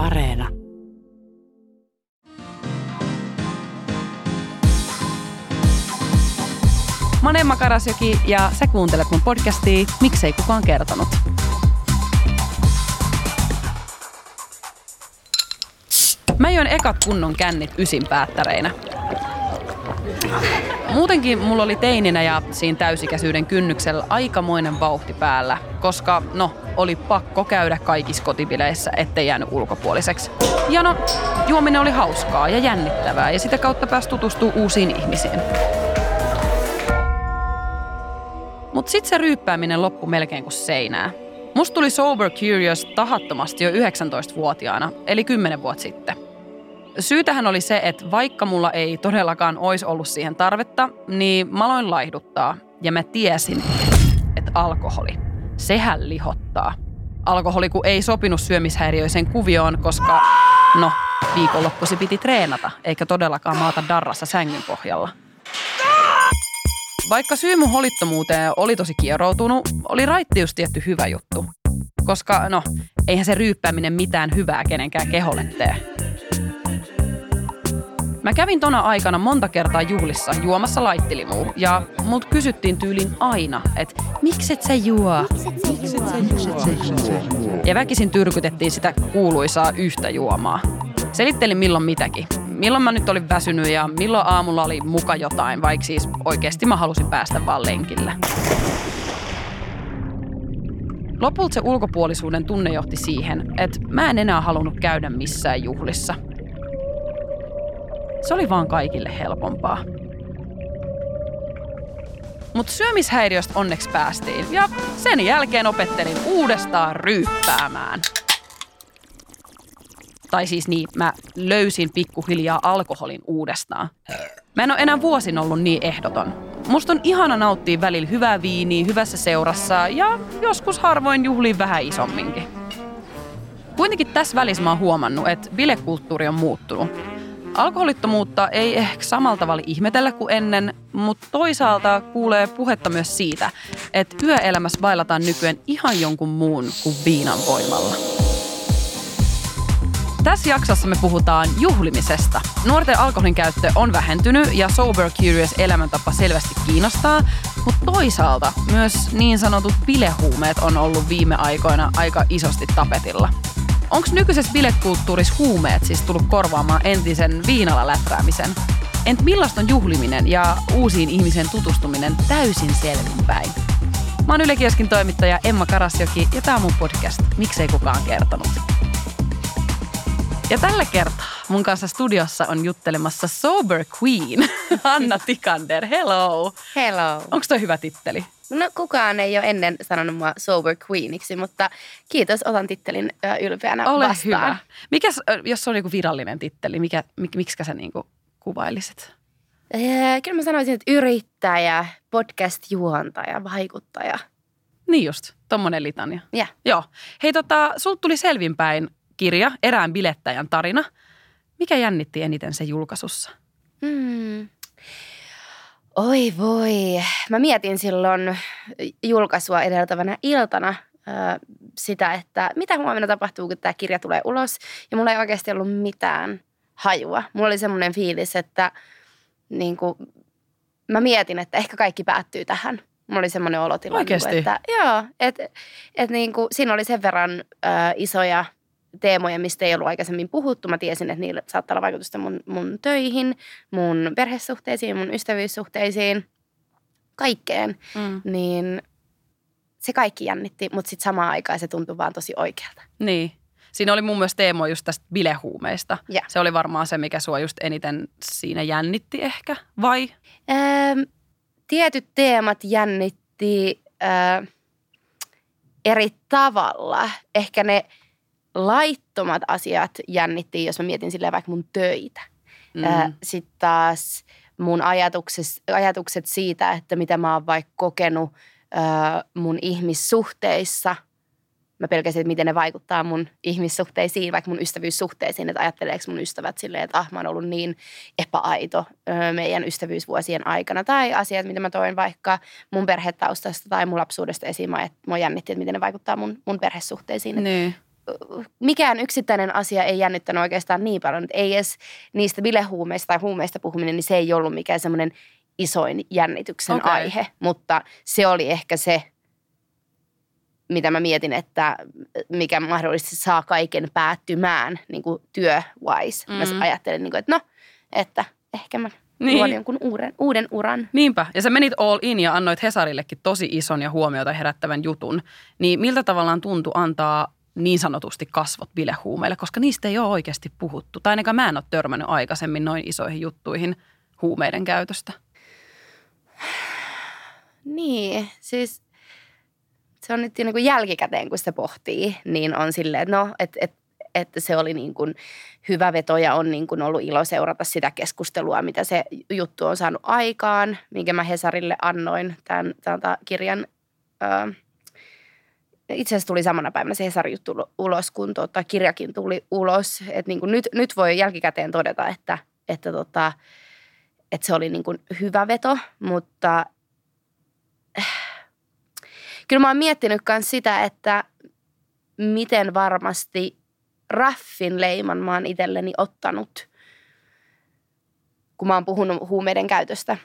Areena. Mä oon Emma Karasjoki ja sä kuuntelet mun podcastia Miksei kukaan kertonut. Mä join ekat kunnon kännit ysin päättäreinä. Muutenkin mulla oli teininä ja siinä täysikäisyyden kynnyksellä aikamoinen vauhti päällä, koska no, oli pakko käydä kaikissa kotipileissä, ettei jäänyt ulkopuoliseksi. Ja no, juominen oli hauskaa ja jännittävää ja sitä kautta pääsi tutustua uusiin ihmisiin. Mutta sitten se ryyppääminen loppui melkein kuin seinää. Musta tuli Sober Curious tahattomasti jo 19-vuotiaana, eli 10 vuotta sitten. Syytähän oli se, että vaikka mulla ei todellakaan olisi ollut siihen tarvetta, niin mä aloin laihduttaa. Ja mä tiesin, että alkoholi, sehän lihottaa. Alkoholi kun ei sopinut syömishäiriöisen kuvioon, koska no, viikonloppusi piti treenata, eikä todellakaan maata darrassa sängyn pohjalla. Vaikka syy mun holittomuuteen oli tosi kieroutunut, oli raittius tietty hyvä juttu. Koska no, eihän se ryyppääminen mitään hyvää kenenkään keholle tee. Mä kävin tona aikana monta kertaa juhlissa juomassa laittilimuu ja mut kysyttiin tyylin aina, että mikset sä juo? Ja väkisin tyrkytettiin sitä kuuluisaa yhtä juomaa. Selittelin milloin mitäkin. Milloin mä nyt olin väsynyt ja milloin aamulla oli muka jotain, vaikka siis oikeasti mä halusin päästä vaan lenkille. Lopulta se ulkopuolisuuden tunne johti siihen, että mä en enää halunnut käydä missään juhlissa. Se oli vaan kaikille helpompaa. Mutta syömishäiriöstä onneksi päästiin ja sen jälkeen opettelin uudestaan ryyppäämään. Tai siis niin, mä löysin pikkuhiljaa alkoholin uudestaan. Mä en ole enää vuosin ollut niin ehdoton. Musta on ihana nauttia välillä hyvää viiniä hyvässä seurassa ja joskus harvoin juhliin vähän isomminkin. Kuitenkin tässä välissä mä oon huomannut, että bilekulttuuri on muuttunut. Alkoholittomuutta ei ehkä samalla tavalla ihmetellä kuin ennen, mutta toisaalta kuulee puhetta myös siitä, että yöelämässä bailataan nykyään ihan jonkun muun kuin viinan voimalla. Tässä jaksossa me puhutaan juhlimisesta. Nuorten alkoholin käyttö on vähentynyt ja sober curious elämäntapa selvästi kiinnostaa, mutta toisaalta myös niin sanotut bilehuumeet on ollut viime aikoina aika isosti tapetilla. Onko nykyisessä bilekulttuurissa huumeet siis tullut korvaamaan entisen viinalla läträämisen? Ent millaista on juhliminen ja uusiin ihmisen tutustuminen täysin selvinpäin? Mä oon Yle Kioskin toimittaja Emma Karasjoki ja tää on mun podcast Miksei kukaan kertonut. Ja tällä kertaa mun kanssa studiossa on juttelemassa Sober Queen, Anna Tikander. Hello. Hello. Onko toi hyvä titteli? No kukaan ei ole ennen sanonut mua Sober Queeniksi, mutta kiitos, otan tittelin ylpeänä Ole vastaan. hyvä. Mikäs, jos se on niinku virallinen titteli, mikä, mik, miksi sä niinku kuvailisit? Ee, kyllä mä sanoisin, että yrittäjä, podcast-juontaja, vaikuttaja. Niin just, tommonen litania. Ja. Joo. Hei tota, sulta tuli selvinpäin kirja, erään bilettäjän tarina. Mikä jännitti eniten se julkaisussa? Hmm. Oi voi. Mä mietin silloin julkaisua edeltävänä iltana sitä, että mitä huomenna tapahtuu, kun tämä kirja tulee ulos. Ja mulla ei oikeasti ollut mitään hajua. Mulla oli semmoinen fiilis, että niin kuin, mä mietin, että ehkä kaikki päättyy tähän. Mulla oli semmoinen olotila. Oikeesti? Niin kuin, että, joo, että et niin kuin, siinä oli sen verran ö, isoja teemoja, mistä ei ollut aikaisemmin puhuttu. Mä tiesin, että niillä saattaa olla vaikutusta mun, mun töihin, mun perhesuhteisiin, mun ystävyyssuhteisiin, kaikkeen. Mm. Niin se kaikki jännitti, mutta sitten samaan aikaan se tuntui vaan tosi oikealta. Niin. Siinä oli mun mielestä teemo just tästä bilehuumeista. Ja. Se oli varmaan se, mikä sua just eniten siinä jännitti ehkä, vai? Öö, tietyt teemat jännitti öö, eri tavalla. Ehkä ne laittomat asiat jännittiin, jos mä mietin silleen vaikka mun töitä. Mm. Mm. Sitten taas mun ajatukset siitä, että mitä mä oon vaikka kokenut öö, mun ihmissuhteissa. Mä pelkäsin, että miten ne vaikuttaa mun ihmissuhteisiin, vaikka mun ystävyyssuhteisiin. Että ajatteleeko mun ystävät silleen, että ah, mä oon ollut niin epäaito meidän ystävyysvuosien aikana. Tai asiat, mitä mä toin vaikka mun perhetaustasta tai mun lapsuudesta esiin. Mä- Että mua jännitti, että miten ne vaikuttaa mun, mun perhesuhteisiin. Niin. Mikään yksittäinen asia ei jännittänyt oikeastaan niin paljon, että ei edes niistä bilehuumeista tai huumeista puhuminen, niin se ei ollut mikään semmoinen isoin jännityksen okay. aihe, mutta se oli ehkä se, mitä mä mietin, että mikä mahdollisesti saa kaiken päättymään niin kuin työ-wise. Mm. Mä ajattelin, niin kuin, että no, että ehkä mä niin. luon jonkun uuden, uuden uran. Niinpä. Ja sä menit all in ja annoit Hesarillekin tosi ison ja huomiota herättävän jutun. Niin miltä tavallaan tuntui antaa niin sanotusti kasvot bilehuumeille, koska niistä ei ole oikeasti puhuttu. Tai ainakaan mä en ole törmännyt aikaisemmin noin isoihin juttuihin huumeiden käytöstä. Niin, siis se on nyt niin kuin jälkikäteen, kun se pohtii, niin on silleen, että no, että et, että se oli niin kuin hyvä veto ja on niin kuin ollut ilo seurata sitä keskustelua, mitä se juttu on saanut aikaan, minkä mä Hesarille annoin tämän, tämän kirjan. Itse asiassa tuli samana päivänä se Hesarin juttu ulos, kun tota, kirjakin tuli ulos. Et niin kuin nyt, nyt voi jälkikäteen todeta, että, että, tota, että se oli niin kuin hyvä veto, mutta kyllä mä oon miettinyt myös sitä, että miten varmasti raffin leiman mä oon itselleni ottanut, kun mä oon puhunut huumeiden käytöstä.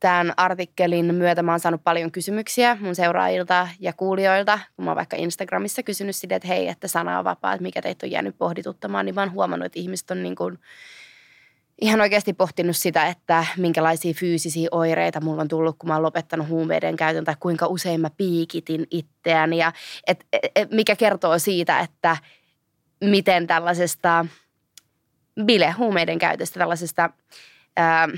Tämän artikkelin myötä mä oon saanut paljon kysymyksiä mun seuraajilta ja kuulijoilta, kun mä oon vaikka Instagramissa kysynyt sitä, että hei, että sana on vapaa, että mikä teitä on jäänyt pohdituttamaan, niin mä oon huomannut, että ihmiset on niin kuin – ihan oikeasti pohtinut sitä, että minkälaisia fyysisiä oireita mulla on tullut, kun mä oon lopettanut huumeiden käytön tai kuinka usein mä piikitin itseäni. Ja et, et, mikä kertoo siitä, että miten tällaisesta bilehuumeiden käytöstä, tällaisesta ää,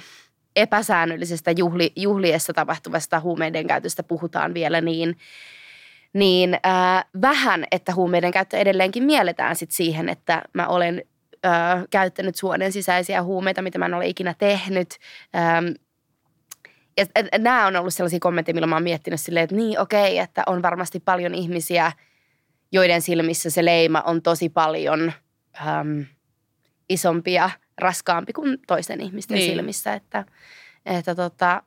epäsäännöllisestä juhli, juhliessa tapahtuvasta huumeiden käytöstä puhutaan vielä niin, niin ää, vähän, että huumeiden käyttö edelleenkin mielletään sit siihen, että mä olen ö, käyttänyt suonen sisäisiä huumeita, mitä mä en ole ikinä tehnyt. Ö, ja nämä on ollut sellaisia kommentteja, millä mä oon miettinyt silleen, että niin okei, okay, että on varmasti paljon ihmisiä, joiden silmissä se leima on tosi paljon äm, isompi ja raskaampi kuin toisten ihmisten niin. silmissä. Että, että tota,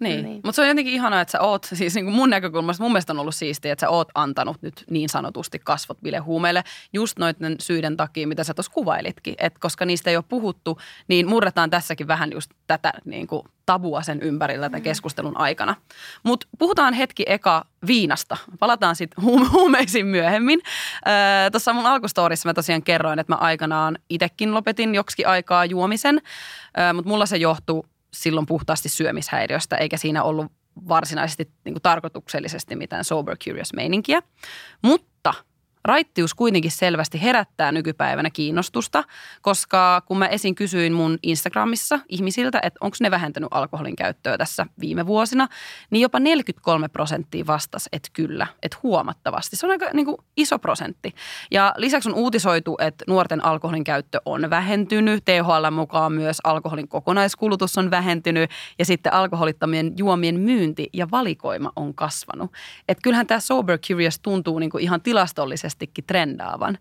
niin, niin. mutta se on jotenkin ihanaa, että sä oot, siis niin kuin mun näkökulmasta mun mielestä on ollut siistiä, että sä oot antanut nyt niin sanotusti kasvot bilehuumeille just noiden syiden takia, mitä sä tuossa kuvailitkin. Et koska niistä ei ole puhuttu, niin murretaan tässäkin vähän just tätä niin kuin tabua sen ympärillä tämän mm. keskustelun aikana. Mutta puhutaan hetki eka viinasta. Palataan sitten huumeisiin myöhemmin. Öö, Tuossa mun alkustorissa mä tosiaan kerroin, että mä aikanaan itekin lopetin joksikin aikaa juomisen, öö, mutta mulla se johtuu silloin puhtaasti syömishäiriöstä, eikä siinä ollut varsinaisesti niin kuin tarkoituksellisesti mitään sober curious meininkiä. Mutta raittius kuitenkin selvästi herättää nykypäivänä kiinnostusta, koska kun mä esin kysyin mun Instagramissa ihmisiltä, että onko ne vähentänyt alkoholin käyttöä tässä viime vuosina, niin jopa 43 prosenttia vastasi, että kyllä, että huomattavasti. Se on aika niin kuin iso prosentti. Ja lisäksi on uutisoitu, että nuorten alkoholin käyttö on vähentynyt. THL mukaan myös alkoholin kokonaiskulutus on vähentynyt ja sitten alkoholittamien juomien myynti ja valikoima on kasvanut. Että kyllähän tämä sober curious tuntuu niin kuin ihan tilastollisesti selvästikin trendaavan.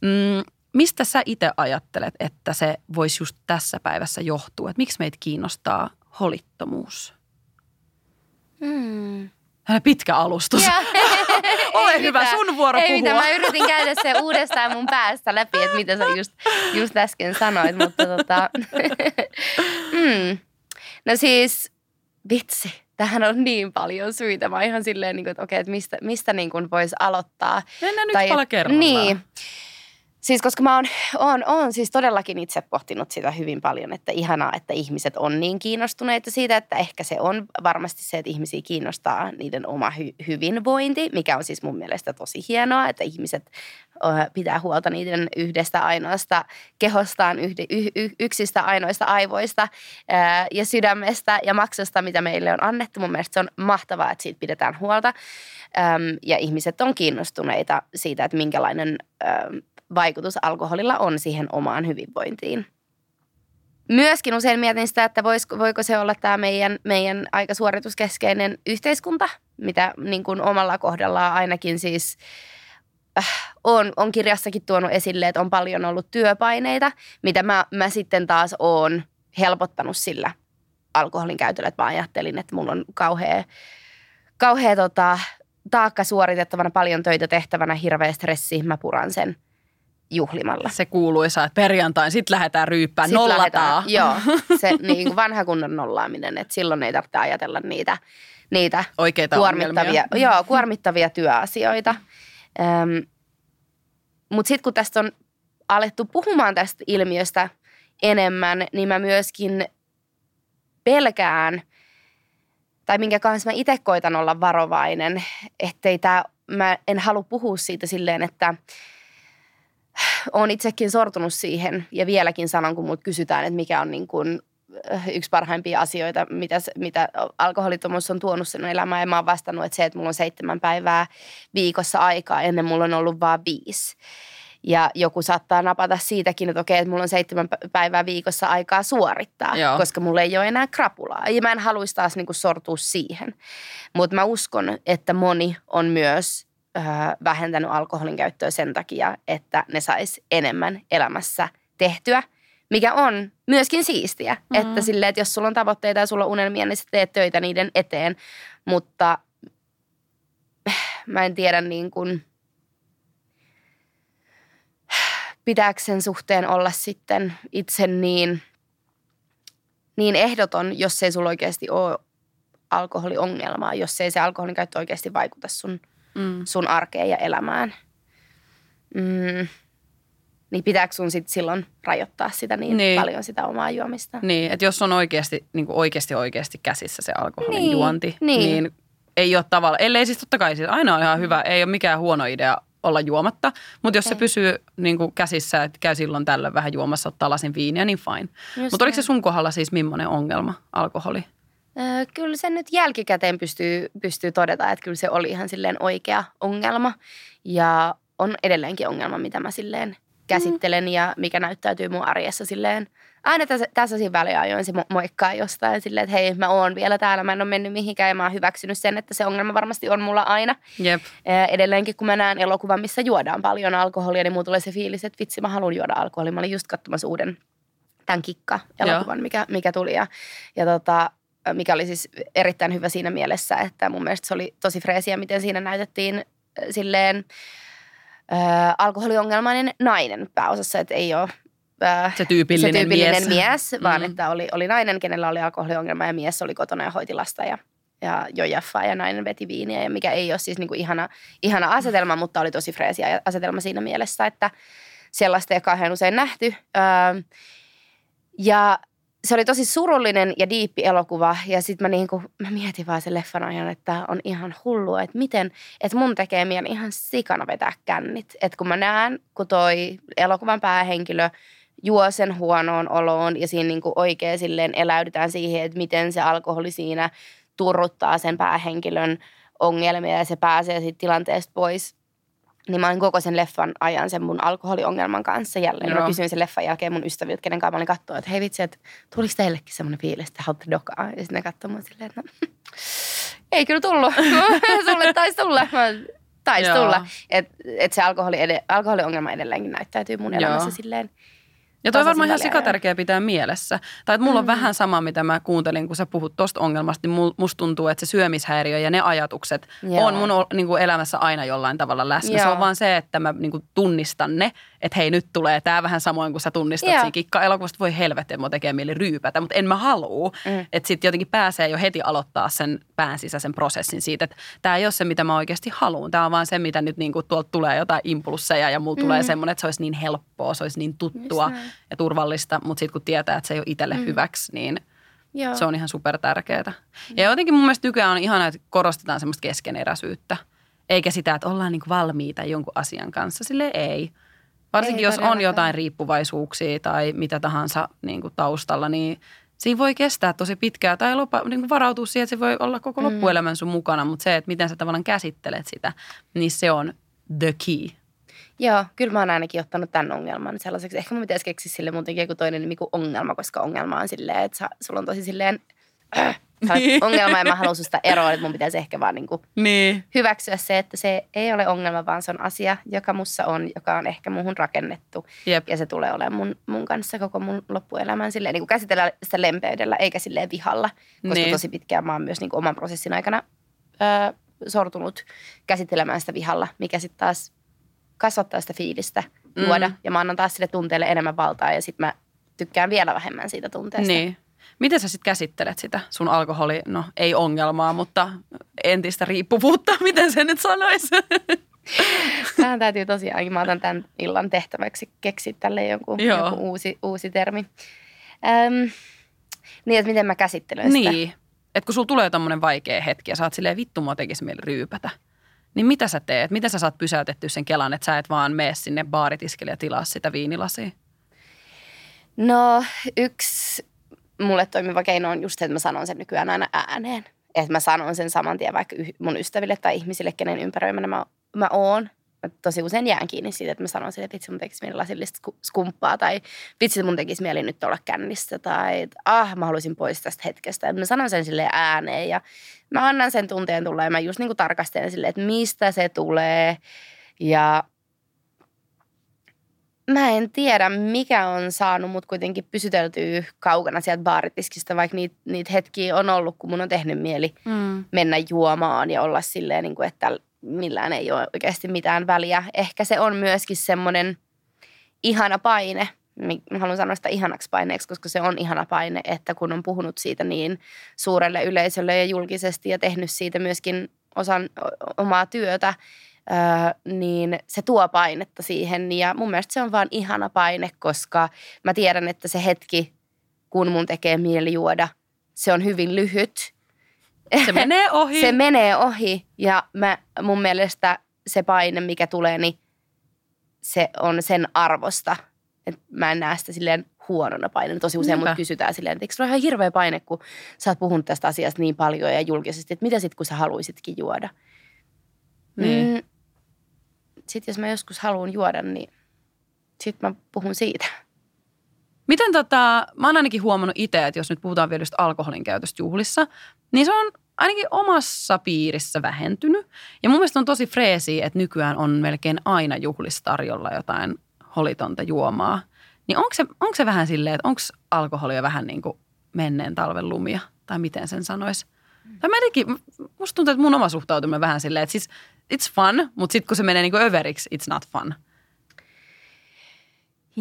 Mm, mistä sä itse ajattelet, että se voisi just tässä päivässä johtua? Että miksi meitä kiinnostaa holittomuus? Hmm. Pitkä alustus. Ole hyvä, mitään. sun vuoro Ei puhua. mitään, mä yritin käydä se uudestaan mun päästä läpi, että mitä sä just, just äsken sanoit, mutta tota... mm. No siis, vitsi, tähän on niin paljon syitä. Mä ihan silleen, niin kuin, että okei, että mistä, mistä niin kuin voisi aloittaa. Mennään nyt pala kerrallaan. Niin. Siis koska mä oon, oon, oon siis todellakin itse pohtinut sitä hyvin paljon, että ihanaa, että ihmiset on niin kiinnostuneita siitä, että ehkä se on varmasti se, että ihmisiä kiinnostaa niiden oma hy- hyvinvointi, mikä on siis mun mielestä tosi hienoa, että ihmiset pitää huolta niiden yhdestä ainoasta kehostaan, yhde, y, y, yksistä ainoista aivoista ää, ja sydämestä ja maksusta, mitä meille on annettu. Mun mielestä se on mahtavaa, että siitä pidetään huolta äm, ja ihmiset on kiinnostuneita siitä, että minkälainen äm, vaikutus alkoholilla on siihen omaan hyvinvointiin. Myöskin usein mietin sitä, että voisiko, voiko se olla tämä meidän, meidän aika suorituskeskeinen yhteiskunta, mitä niin kuin omalla kohdallaan ainakin siis äh, on, on kirjassakin tuonut esille, että on paljon ollut työpaineita, mitä mä, mä sitten taas oon helpottanut sillä alkoholin käytöllä, että mä ajattelin, että mulla on kauhea, kauhea tota, taakka suoritettavana, paljon töitä tehtävänä, hirveä stressi, mä puran sen juhlimalla. Se kuuluisa, että perjantain sitten lähdetään ryyppään, Sit nollataan. lähdetään- Joo, se niin kuin vanha kunnon nollaaminen, että silloin ei tarvitse ajatella niitä, niitä Oikeita kuormittavia, ongelmia. joo, kuormittavia työasioita. Öm, Mutta sitten kun tästä on alettu puhumaan tästä ilmiöstä enemmän, niin mä myöskin pelkään, tai minkä kanssa mä itse koitan olla varovainen, ettei tää, mä en halua puhua siitä silleen, että olen itsekin sortunut siihen ja vieläkin sanon, kun mut kysytään, että mikä on niin kuin äh, yksi parhaimpia asioita, mitä, mitä alkoholittomuus on tuonut sinun elämään. Ja mä oon vastannut, että se, että mulla on seitsemän päivää viikossa aikaa, ennen mulla on ollut vaan viisi. Ja joku saattaa napata siitäkin, että okei, että mulla on seitsemän pä- päivää viikossa aikaa suorittaa, Joo. koska mulla ei ole enää krapulaa. Ja mä en haluaisi taas niinku sortua siihen. Mutta mä uskon, että moni on myös äh, vähentänyt alkoholin käyttöä sen takia, että ne sais enemmän elämässä tehtyä, mikä on myöskin siistiä. Mm. Että silleen, että jos sulla on tavoitteita ja sulla on unelmia, niin sä teet töitä niiden eteen. Mutta mä en tiedä niin kuin, pitääkö sen suhteen olla sitten itse niin, niin ehdoton, jos ei sulla oikeasti ole alkoholiongelmaa, jos ei se alkoholin käyttö oikeasti vaikuta sun, Mm. sun arkeen ja elämään. Mm. Niin pitääkö sun sit silloin rajoittaa sitä niin, Niin. paljon sitä omaa juomista? Niin, että jos on oikeasti, niin kuin oikeasti oikeasti käsissä se alkoholin Niin, juonti, niin. niin ei ole tavalla, ellei siis totta kai siis aina on ihan hyvä, ei ole mikään huono idea olla juomatta, mutta jos se Ei. pysyy niin kuin käsissä, että käy silloin tällöin vähän juomassa, ottaa lasin viiniä, niin fine. Mutta oliko se sun kohdalla siis millainen ongelma, alkoholi? Öö, kyllä se nyt jälkikäteen pystyy, pystyy todeta, että kyllä se oli ihan silleen oikea ongelma. Ja on edelleenkin ongelma, mitä mä silleen käsittelen ja mikä näyttäytyy mun arjessa silleen. Aina tässä, tässä siinä väliajoin se mo- moikkaa jostain silleen, että hei mä oon vielä täällä, mä en ole mennyt mihinkään ja mä oon hyväksynyt sen, että se ongelma varmasti on mulla aina. Jep. Edelleenkin kun mä näen elokuvan, missä juodaan paljon alkoholia, niin mulla tulee se fiilis, että vitsi mä haluan juoda alkoholia. Mä olin just katsomassa uuden tämän kikka-elokuvan, mikä, mikä tuli ja, ja tota, mikä oli siis erittäin hyvä siinä mielessä, että mun mielestä se oli tosi freesiä, miten siinä näytettiin äh, silleen äh, alkoholiongelmainen nainen pääosassa, että ei ole äh, Se tyypillinen, se tyypillinen mies. mies, vaan Mm. että oli, oli nainen, kenellä oli alkoholiongelma ja mies oli kotona ja hoiti lasta ja, ja joi jaffaa ja nainen veti viiniä, ja mikä ei ole siis niinku ihana, ihana asetelma, mutta oli tosi freesiä asetelma siinä mielessä, että sellaista ei kauhean usein nähty. Öö, ja se oli tosi surullinen ja diippi elokuva ja sitten mä, niinku, mä mietin vaan sen leffan ajan, että on ihan hullua, että miten, että mun tekee mieli ihan sikana vetää kännit. Että kun mä näen, kun toi elokuvan päähenkilö juo sen huonoon oloon ja siinä niinku oikein silleen eläydytään siihen, että miten se alkoholi siinä turruttaa sen päähenkilön ongelmia ja se pääsee siitä tilanteesta pois. Niin mä olin koko sen leffan ajan sen mun alkoholiongelman kanssa jälleen. Joo. Joo. Mä kysyin sen leffan jälkeen mun ystäviltä, kenen kanssa mä olin katsoa, että hei vitsi, että tuliko teillekin semmoinen fiilis, että haluatte dokaa? Ja sitten ne katsoi mua silleen, että no, ei kyllä tullut. Sulle taisi tulla. Mä, taisi Joo. tulla. Että et se alkoholi ed- alkoholiongelma edelleenkin näyttäytyy mun Joo. elämässä silleen. Ja toi varmaan ihan sikatärkeä pitää mielessä. Tai että mulla on vähän sama, mitä mä kuuntelin, kun sä puhut tosta ongelmasta, niin musta tuntuu, että se syömishäiriö ja ne ajatukset Joo. on mun niin kuin elämässä aina jollain tavalla läsnä. Se Joo. on vaan se, että mä niin kuin tunnistan ne, että hei nyt tulee tämä vähän samoin kuin sä tunnistat Joo. siinä kikka-elokuvasta. Voi helvetti, että mua tekee mieli ryypätä, mutta en mä halua. Mm. Että sitten jotenkin pääsee jo heti aloittaa sen pään sisäisen prosessin siitä, että tämä ei ole se, mitä mä oikeasti haluan. Tämä on vaan se, mitä nyt niin kuin tuolta tulee jotain impulsseja ja mulla tulee Mm. semmoinen, että se olisi niin helppoa, se olisi niin tuttua näin. ja turvallista, mutta sitten kun tietää, että se ei ole itselle mm. hyväksi, niin Joo. se on ihan super tärkeää. Ja jotenkin mun mielestä nykyään on ihanaa, että korostetaan semmoista keskeneräisyyttä. Eikä sitä, että ollaan niin valmiita jonkun asian kanssa. Sille ei. Varsinkin jos on jotain riippuvaisuuksia tai mitä tahansa niin kuin taustalla, niin siinä voi kestää tosi pitkään tai lopa, niin kuin varautua siihen, että se voi olla koko Mm. loppuelämän sun mukana. Mutta se, että miten sä tavallaan käsittelet sitä, niin se on the key. Joo, kyllä mä oon ainakin ottanut tämän ongelman sellaiseksi. Ehkä mun pitäisi keksiä sille muutenkin joku toinen nimi kuin ongelma, koska ongelma on silleen, että sä, sulla on tosi silleen äh. ongelma ja mä haluan susta eroon, että mun pitäisi ehkä vaan niin kuin Niin. hyväksyä se, että se ei ole ongelma, vaan se on asia, joka mussa on, joka on ehkä muuhun rakennettu. Jep. Ja se tulee olemaan mun, mun kanssa koko mun loppuelämän silleen, niin kuin käsitellä sitä lempeydellä, eikä silleen vihalla. Koska Niin. tosi pitkään mä oon myös niin kuin oman prosessin aikana öö, sortunut käsittelemään sitä vihalla, mikä sitten taas kasvattaa sitä fiilistä juoda. Mm. Ja mä annan taas sille tunteelle enemmän valtaa ja sitten mä tykkään vielä vähemmän siitä tunteesta. Niin. Miten sä sitten käsittelet sitä sun alkoholi, no ei ongelmaa, mutta entistä riippuvuutta, miten se nyt sanoisi? Tähän täytyy tosiaan, mä otan tämän illan tehtäväksi keksiä tälle joku, joku uusi, uusi termi. Öm, niin, että miten mä käsittelen sitä. Niin, että kun sulla tulee tommonen vaikea hetki ja sä oot silleen vittu mua tekisi mieli ryypätä. Niin mitä sä teet? Miten sä saat pysäytettyä sen kelan, että sä et vaan mene sinne baaritiskelle ja tilaa sitä viinilasia? No yksi mulle toimiva keino on just se, että mä sanon sen nykyään aina ääneen. Että mä sanon sen saman tien vaikka mun ystäville tai ihmisille, kenen ympäröimänä mä, mä oon. Mä tosi usein jään kiinni siitä, että mä sanon sille, että vitsi mun tekisi mieli lasillista skumppaa tai vitsi mun tekisi mieli nyt olla kännissä tai ah mä haluaisin pois tästä hetkestä. Ja mä sanon sen sille ääneen ja mä annan sen tunteen tulla ja mä just niin kuin tarkastelen sille, että mistä se tulee ja mä en tiedä, mikä on saanut mut kuitenkin pysyteltyä kaukana sieltä baaritiskistä, vaikka niitä niit hetkiä on ollut, kun mun on tehnyt mieli mm. mennä juomaan ja olla silleen, niin kuin, että millään ei ole oikeasti mitään väliä. Ehkä se on myöskin semmoinen ihana paine, mä haluan sanoa sitä ihanaksi paineeksi, koska se on ihana paine, että kun on puhunut siitä niin suurelle yleisölle ja julkisesti ja tehnyt siitä myöskin osan omaa työtä, Öö, niin se tuo painetta siihen ja mun mielestä se on vaan ihana paine, koska mä tiedän, että se hetki, kun mun tekee mieli juoda, se on hyvin lyhyt. Se menee ohi. se menee ohi ja mä, mun mielestä se paine, mikä tulee, niin se on sen arvosta. Et mä en näe sitä silleen huonona painena. Tosi usein mut kysytään silleen, että eikö se ole ihan hirveä paine, kun sä oot puhunut tästä asiasta niin paljon ja julkisesti, että mitä sitten, kun sä haluaisitkin juoda. Niin. Mm, sitten jos mä joskus haluan juoda, niin sitten mä puhun siitä. Miten tota, mä oon ainakin huomannut itse, että jos nyt puhutaan vielä just alkoholin käytöstä juhlissa, niin se on ainakin omassa piirissä vähentynyt. Ja mun mielestä on tosi freesi, että nykyään on melkein aina juhlissa tarjolla jotain holitonta juomaa. Niin onko se, onko se vähän silleen, että onko alkoholia vähän niin kuin menneen talven lumia? Tai miten sen sanoisi? Tai mä jotenkin, musta tuntuu, että mun oma suhtautuminen vähän silleen, että siis it's fun, mutta sitten kun se menee niinku överiksi, it's not fun.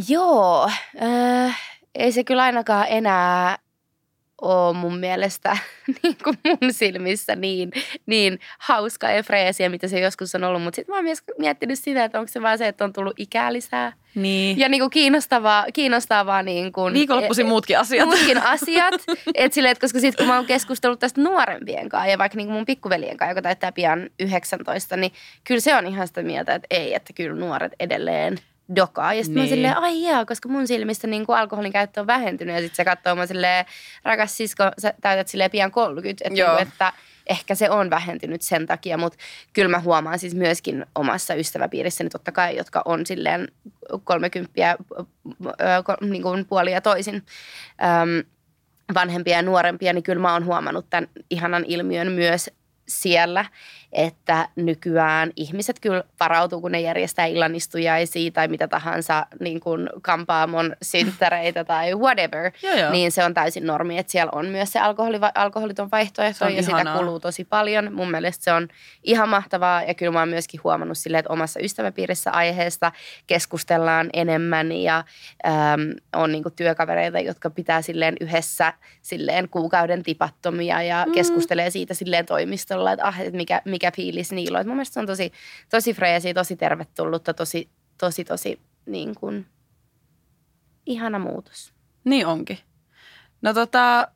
Joo, äh, ei se kyllä ainakaan enää ole mun mielestä niin kuin mun silmissä niin, niin hauskaa ja freesiä, mitä se joskus on ollut. Mutta sitten mä oon myös miettinyt sitä, että onko se vaan se, että on tullut ikää lisää. Niin. Ja niin kuin kiinnostavaa, kiinnostavaa niin kuin, Viikonloppuisin e, muutkin asiat. Muutkin asiat. et sille, että koska sitten kun mä oon keskustellut tästä nuorempien kanssa ja vaikka niin kuin mun pikkuveljen kanssa, joka täyttää pian 19, niin kyllä se on ihan sitä mieltä, että ei, että kyllä nuoret edelleen – dokaa. Ja sitten niin. mä silleen, ai jaa, koska mun silmissä niin kuin alkoholin käyttö on vähentynyt. Ja sitten se katsoo mä silleen, rakas sisko, sä täytät silleen pian 30. Että, niin kuin, että ehkä se on vähentynyt sen takia, mutta kyllä mä huomaan siis myöskin omassa ystäväpiirissäni totta kai, jotka on silleen kolmekymppiä niin kuin puolia ja toisin. Öm, vanhempia ja nuorempia, niin kyllä mä oon huomannut tämän ihanan ilmiön myös siellä, että nykyään ihmiset kyllä varautuu, kun ne järjestää illanistujaisia tai mitä tahansa niin kuin kampaamon synttäreitä tai whatever, joo, joo. niin se on täysin normi, että siellä on myös se alkoholi, alkoholiton vaihtoehto ja ihanaa. sitä kuluu tosi paljon. Mun mielestä se on ihan mahtavaa ja kyllä mä oon myöskin huomannut silleen, että omassa ystäväpiirissä aiheesta keskustellaan enemmän ja äm, on niin kuin työkavereita, jotka pitää silleen yhdessä silleen kuukauden tipattomia ja mm. keskustelee siitä silleen toimistolla, että ah, että mikä, mikä mikä fiilis niillä on. mun mielestä se on tosi, tosi freesi, tosi tervetullutta, tosi, tosi, tosi niin kuin, ihana muutos. Niin onkin. No tota,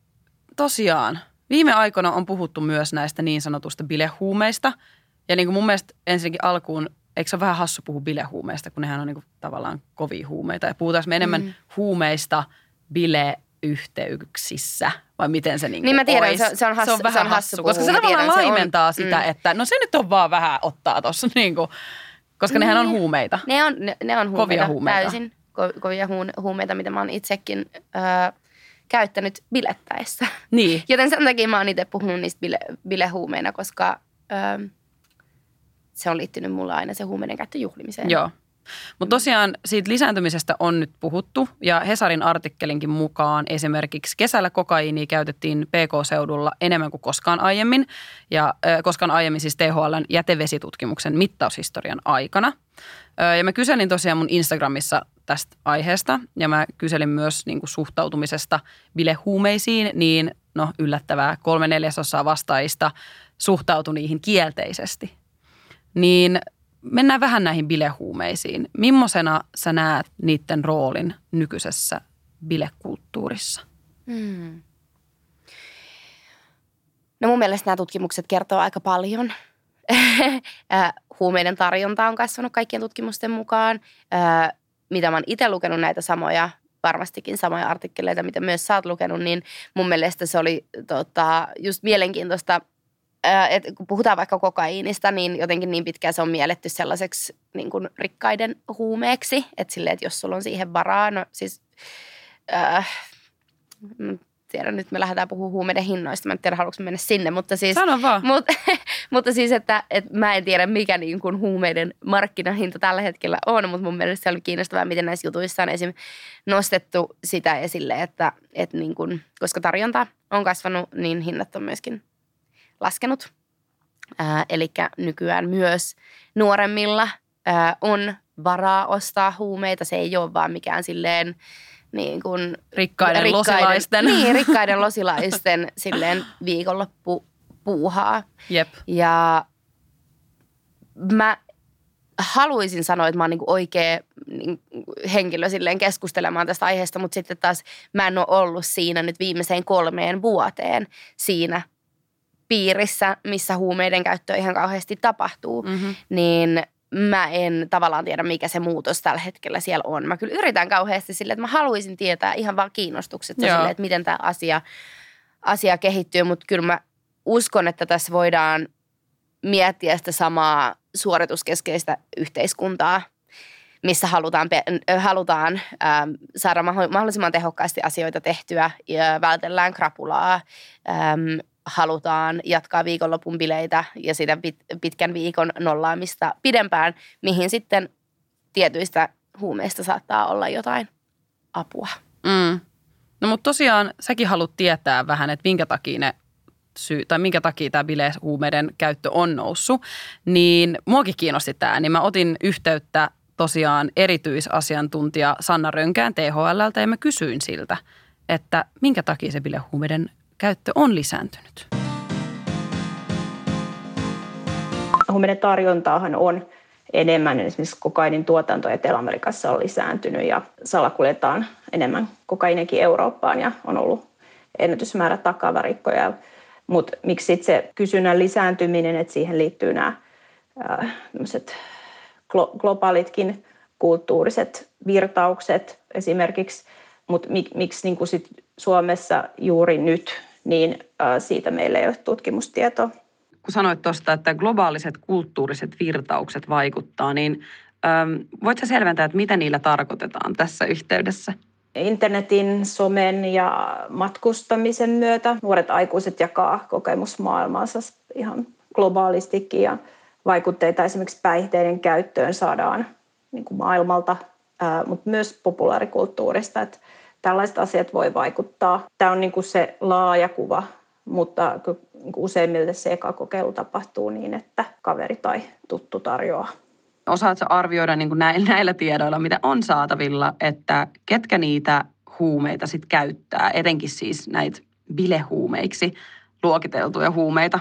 tosiaan, viime aikoina on puhuttu myös näistä niin sanotusta bilehuumeista. Ja niin kuin mun mielestä ensinnäkin alkuun, eikö se ole vähän hassu puhua bilehuumeista, kun nehän on niin kuin tavallaan kovia huumeita. Ja puhutaan me enemmän mm. huumeista bile yhteyksissä, vai miten se niinku Niin mä tiedän, se, se, on hassu, se on vähän se on hassu, koska se tavallaan laimentaa se on, sitä, mm. että no se nyt on vaan vähän ottaa tuossa, niinku, koska niin. nehän on huumeita. Ne on, ne, ne on huumeita, kovia huumeita. täysin ko- kovia huumeita, mitä mä oon itsekin öö, käyttänyt bilettäessä. Niin. Joten sen takia mä oon itse puhunut niistä bile, bilehuumeina, koska öö, se on liittynyt mulle aina se huumeiden käyttö juhlimiseen. Joo. Mutta tosiaan siitä lisääntymisestä on nyt puhuttu ja Hesarin artikkelinkin mukaan esimerkiksi kesällä kokaiinia käytettiin PK-seudulla enemmän kuin koskaan aiemmin ja koskaan aiemmin siis THLn jätevesitutkimuksen mittaushistorian aikana. Ja mä kyselin tosiaan mun Instagramissa tästä aiheesta ja mä kyselin myös niin kuin suhtautumisesta bilehuumeisiin, niin no yllättävää kolme neljäsosaa vastaajista suhtautui niihin kielteisesti. Niin mennään vähän näihin bilehuumeisiin. Mimmoisena sä näet niiden roolin nykyisessä bilekulttuurissa? Hmm. No mun mielestä nämä tutkimukset kertoo aika paljon. Huumeiden tarjonta on kasvanut kaikkien tutkimusten mukaan. Mitä mä oon itse lukenut näitä samoja, varmastikin samoja artikkeleita, mitä myös sä oot lukenut, niin mun mielestä se oli tota, just mielenkiintoista – että kun puhutaan vaikka kokaiinista, niin jotenkin niin pitkään se on mielletty sellaiseksi niin kuin rikkaiden huumeeksi. Että silleen, että jos sulla on siihen varaa, no siis... Äh, tiedän, nyt me lähdetään puhumaan huumeiden hinnoista. Mä en tiedä, haluanko mennä sinne, mutta siis... Sano vaan. Mutta, mutta siis, että, että mä en tiedä, mikä niin kuin huumeiden markkinahinta tällä hetkellä on, mutta mun mielestä se oli kiinnostavaa, miten näissä jutuissa on esim. nostettu sitä esille, että, että niin kuin, koska tarjonta on kasvanut, niin hinnat on myöskin laskenut. Eli nykyään myös nuoremmilla ää, on varaa ostaa huumeita. Se ei ole vaan mikään silleen niin kuin rikkaiden, rikkaiden losilaisten. Niin, rikkaiden losilaisten silleen viikonloppu puuhaa. Jep. Ja mä haluaisin sanoa, että mä oon niin oikea henkilö silleen keskustelemaan tästä aiheesta, mutta sitten taas mä en ole ollut siinä nyt viimeiseen kolmeen vuoteen siinä piirissä, missä huumeiden käyttö ihan kauheasti tapahtuu, mm-hmm. niin mä en tavallaan tiedä, mikä se muutos tällä hetkellä siellä on. Mä kyllä yritän kauheasti sille, että mä haluaisin tietää ihan vaan kiinnostuksesta sille, että miten tämä asia, asia kehittyy, mutta kyllä mä uskon, että tässä voidaan miettiä sitä samaa suorituskeskeistä yhteiskuntaa, missä halutaan, halutaan ähm, saada mahdollisimman tehokkaasti asioita tehtyä ja vältellään krapulaa, ähm, halutaan jatkaa viikonlopun bileitä ja sitä pit- pitkän viikon nollaamista pidempään, mihin sitten tietyistä huumeista saattaa olla jotain apua. Mm. No mutta tosiaan säkin haluat tietää vähän, että minkä takia ne syy, tai minkä takia tämä bilehuumeiden käyttö on noussut, niin muakin kiinnosti tämä, niin mä otin yhteyttä tosiaan erityisasiantuntija Sanna Rönkään THLltä ja mä kysyin siltä, että minkä takia se bilehuumeiden käyttö on lisääntynyt. Huumeiden tarjontaahan on enemmän. Esimerkiksi kokainin tuotanto Etelä-Amerikassa on lisääntynyt ja salakuljetaan enemmän kokainekin Eurooppaan ja on ollut ennätysmäärä takavarikkoja. Mutta miksi sitten se kysynnän lisääntyminen, että siihen liittyy nämä äh, globaalitkin kulttuuriset virtaukset esimerkiksi, mutta mik, miksi niin sit Suomessa juuri nyt, niin siitä meillä ei ole tutkimustietoa. Kun sanoit tuosta, että globaaliset kulttuuriset virtaukset vaikuttaa, niin ähm, voitko selventää, että mitä niillä tarkoitetaan tässä yhteydessä? Internetin, somen ja matkustamisen myötä nuoret aikuiset jakaa kokemusmaailmaansa ihan globaalistikin ja vaikutteita esimerkiksi päihteiden käyttöön saadaan niin kuin maailmalta, mutta myös populaarikulttuurista. Että tällaiset asiat voi vaikuttaa. Tämä on niin kuin se laaja kuva, mutta niin useimmille se eka kokeilu tapahtuu niin, että kaveri tai tuttu tarjoaa. Osaatko arvioida niin kuin näillä tiedoilla, mitä on saatavilla, että ketkä niitä huumeita sitten käyttää, etenkin siis näitä bilehuumeiksi luokiteltuja huumeita?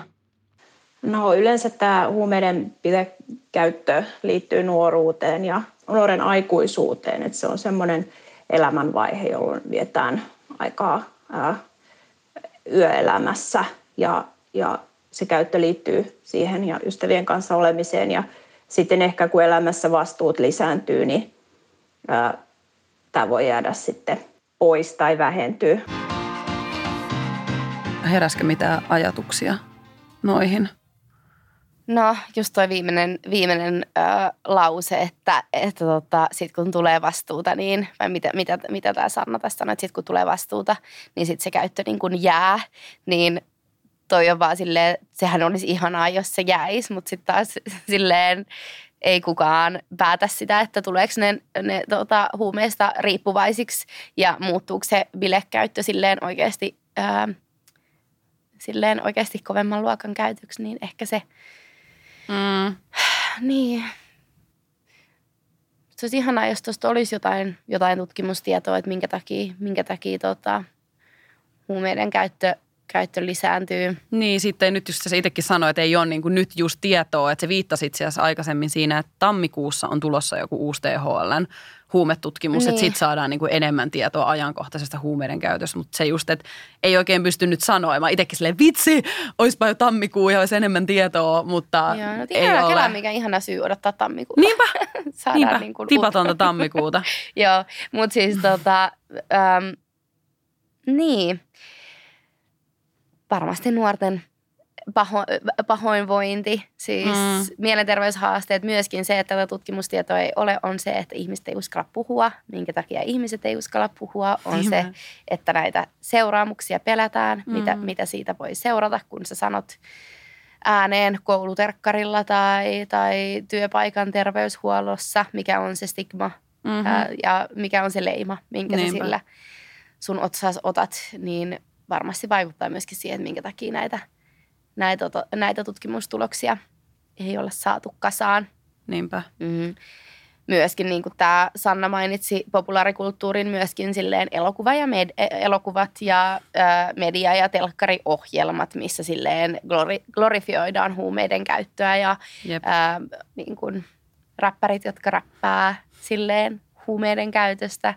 No yleensä tämä huumeiden bilekäyttö liittyy nuoruuteen ja nuoren aikuisuuteen, että se on semmoinen – elämänvaihe, jolloin vietään aikaa ää, yöelämässä ja, ja se käyttö liittyy siihen ja ystävien kanssa olemiseen ja sitten ehkä kun elämässä vastuut lisääntyy, niin tämä voi jäädä sitten pois tai vähentyä. Heräskö mitään ajatuksia noihin? No, just toi viimeinen, viimeinen ö, lause, että, että tota, sit kun tulee vastuuta, niin, vai mitä, mitä, mitä tämä Sanna tässä sanoi, että sit kun tulee vastuuta, niin sit se käyttö niin kun jää, niin toi on vaan silleen, sehän olisi ihanaa, jos se jäisi, mutta sitten taas silleen, ei kukaan päätä sitä, että tuleeko ne, ne tota, huumeista riippuvaisiksi ja muuttuuko se bilekäyttö silleen oikeasti, ää, silleen oikeasti kovemman luokan käytöksi, niin ehkä se, Mm. niin. Se olisi ihanaa, jos tuosta olisi jotain, jotain tutkimustietoa, että minkä takia, minkä takia tota, huumeiden käyttö, käyttö lisääntyy. Niin, sitten nyt just se itsekin sanoi, että ei ole niin kuin nyt just tietoa, että se viittasi itse asiassa aikaisemmin siinä, että tammikuussa on tulossa joku uusi THLn huumetutkimus, niin. että sitten saadaan niin kuin enemmän tietoa ajankohtaisesta huumeiden käytöstä, mutta se just, että ei oikein pysty nyt sanoa. Mä itsekin silleen, vitsi, olisipa jo tammikuu ja olisi enemmän tietoa, mutta Joo, no, ei ole. kela, mikä ihana syy odottaa tammikuuta. Niinpä, Saadaan niinpä, niin kuin tipatonta tammikuuta. Joo, mutta siis tota, äm, niin, varmasti nuorten paho, pahoinvointi, siis Mm. mielenterveyshaasteet, myöskin se, että tätä tutkimustietoa ei ole, on se, että ihmiset ei uskalla puhua. Minkä takia ihmiset ei uskalla puhua, on Niinpä. se, että näitä seuraamuksia pelätään, Mm. mitä, mitä siitä voi seurata, kun sä sanot ääneen kouluterkkarilla tai, tai työpaikan terveyshuollossa, mikä on se stigma Mm-hmm. ää, ja mikä on se leima, minkä Niinpä. sä sillä sun otsas otat, niin varmasti vaikuttaa myöskin siihen, minkä takia näitä, näitä, to- näitä tutkimustuloksia ei ole saatu kasaan. Niinpä. Mm. Myöskin niin kuin tämä Sanna mainitsi populaarikulttuurin myöskin silleen elokuva ja med- e- elokuvat ja ää, media- ja telkkariohjelmat, missä silleen glori- glorifioidaan huumeiden käyttöä ja Jep. ää, niin kuin räppärit, jotka räppää silleen huumeiden käytöstä.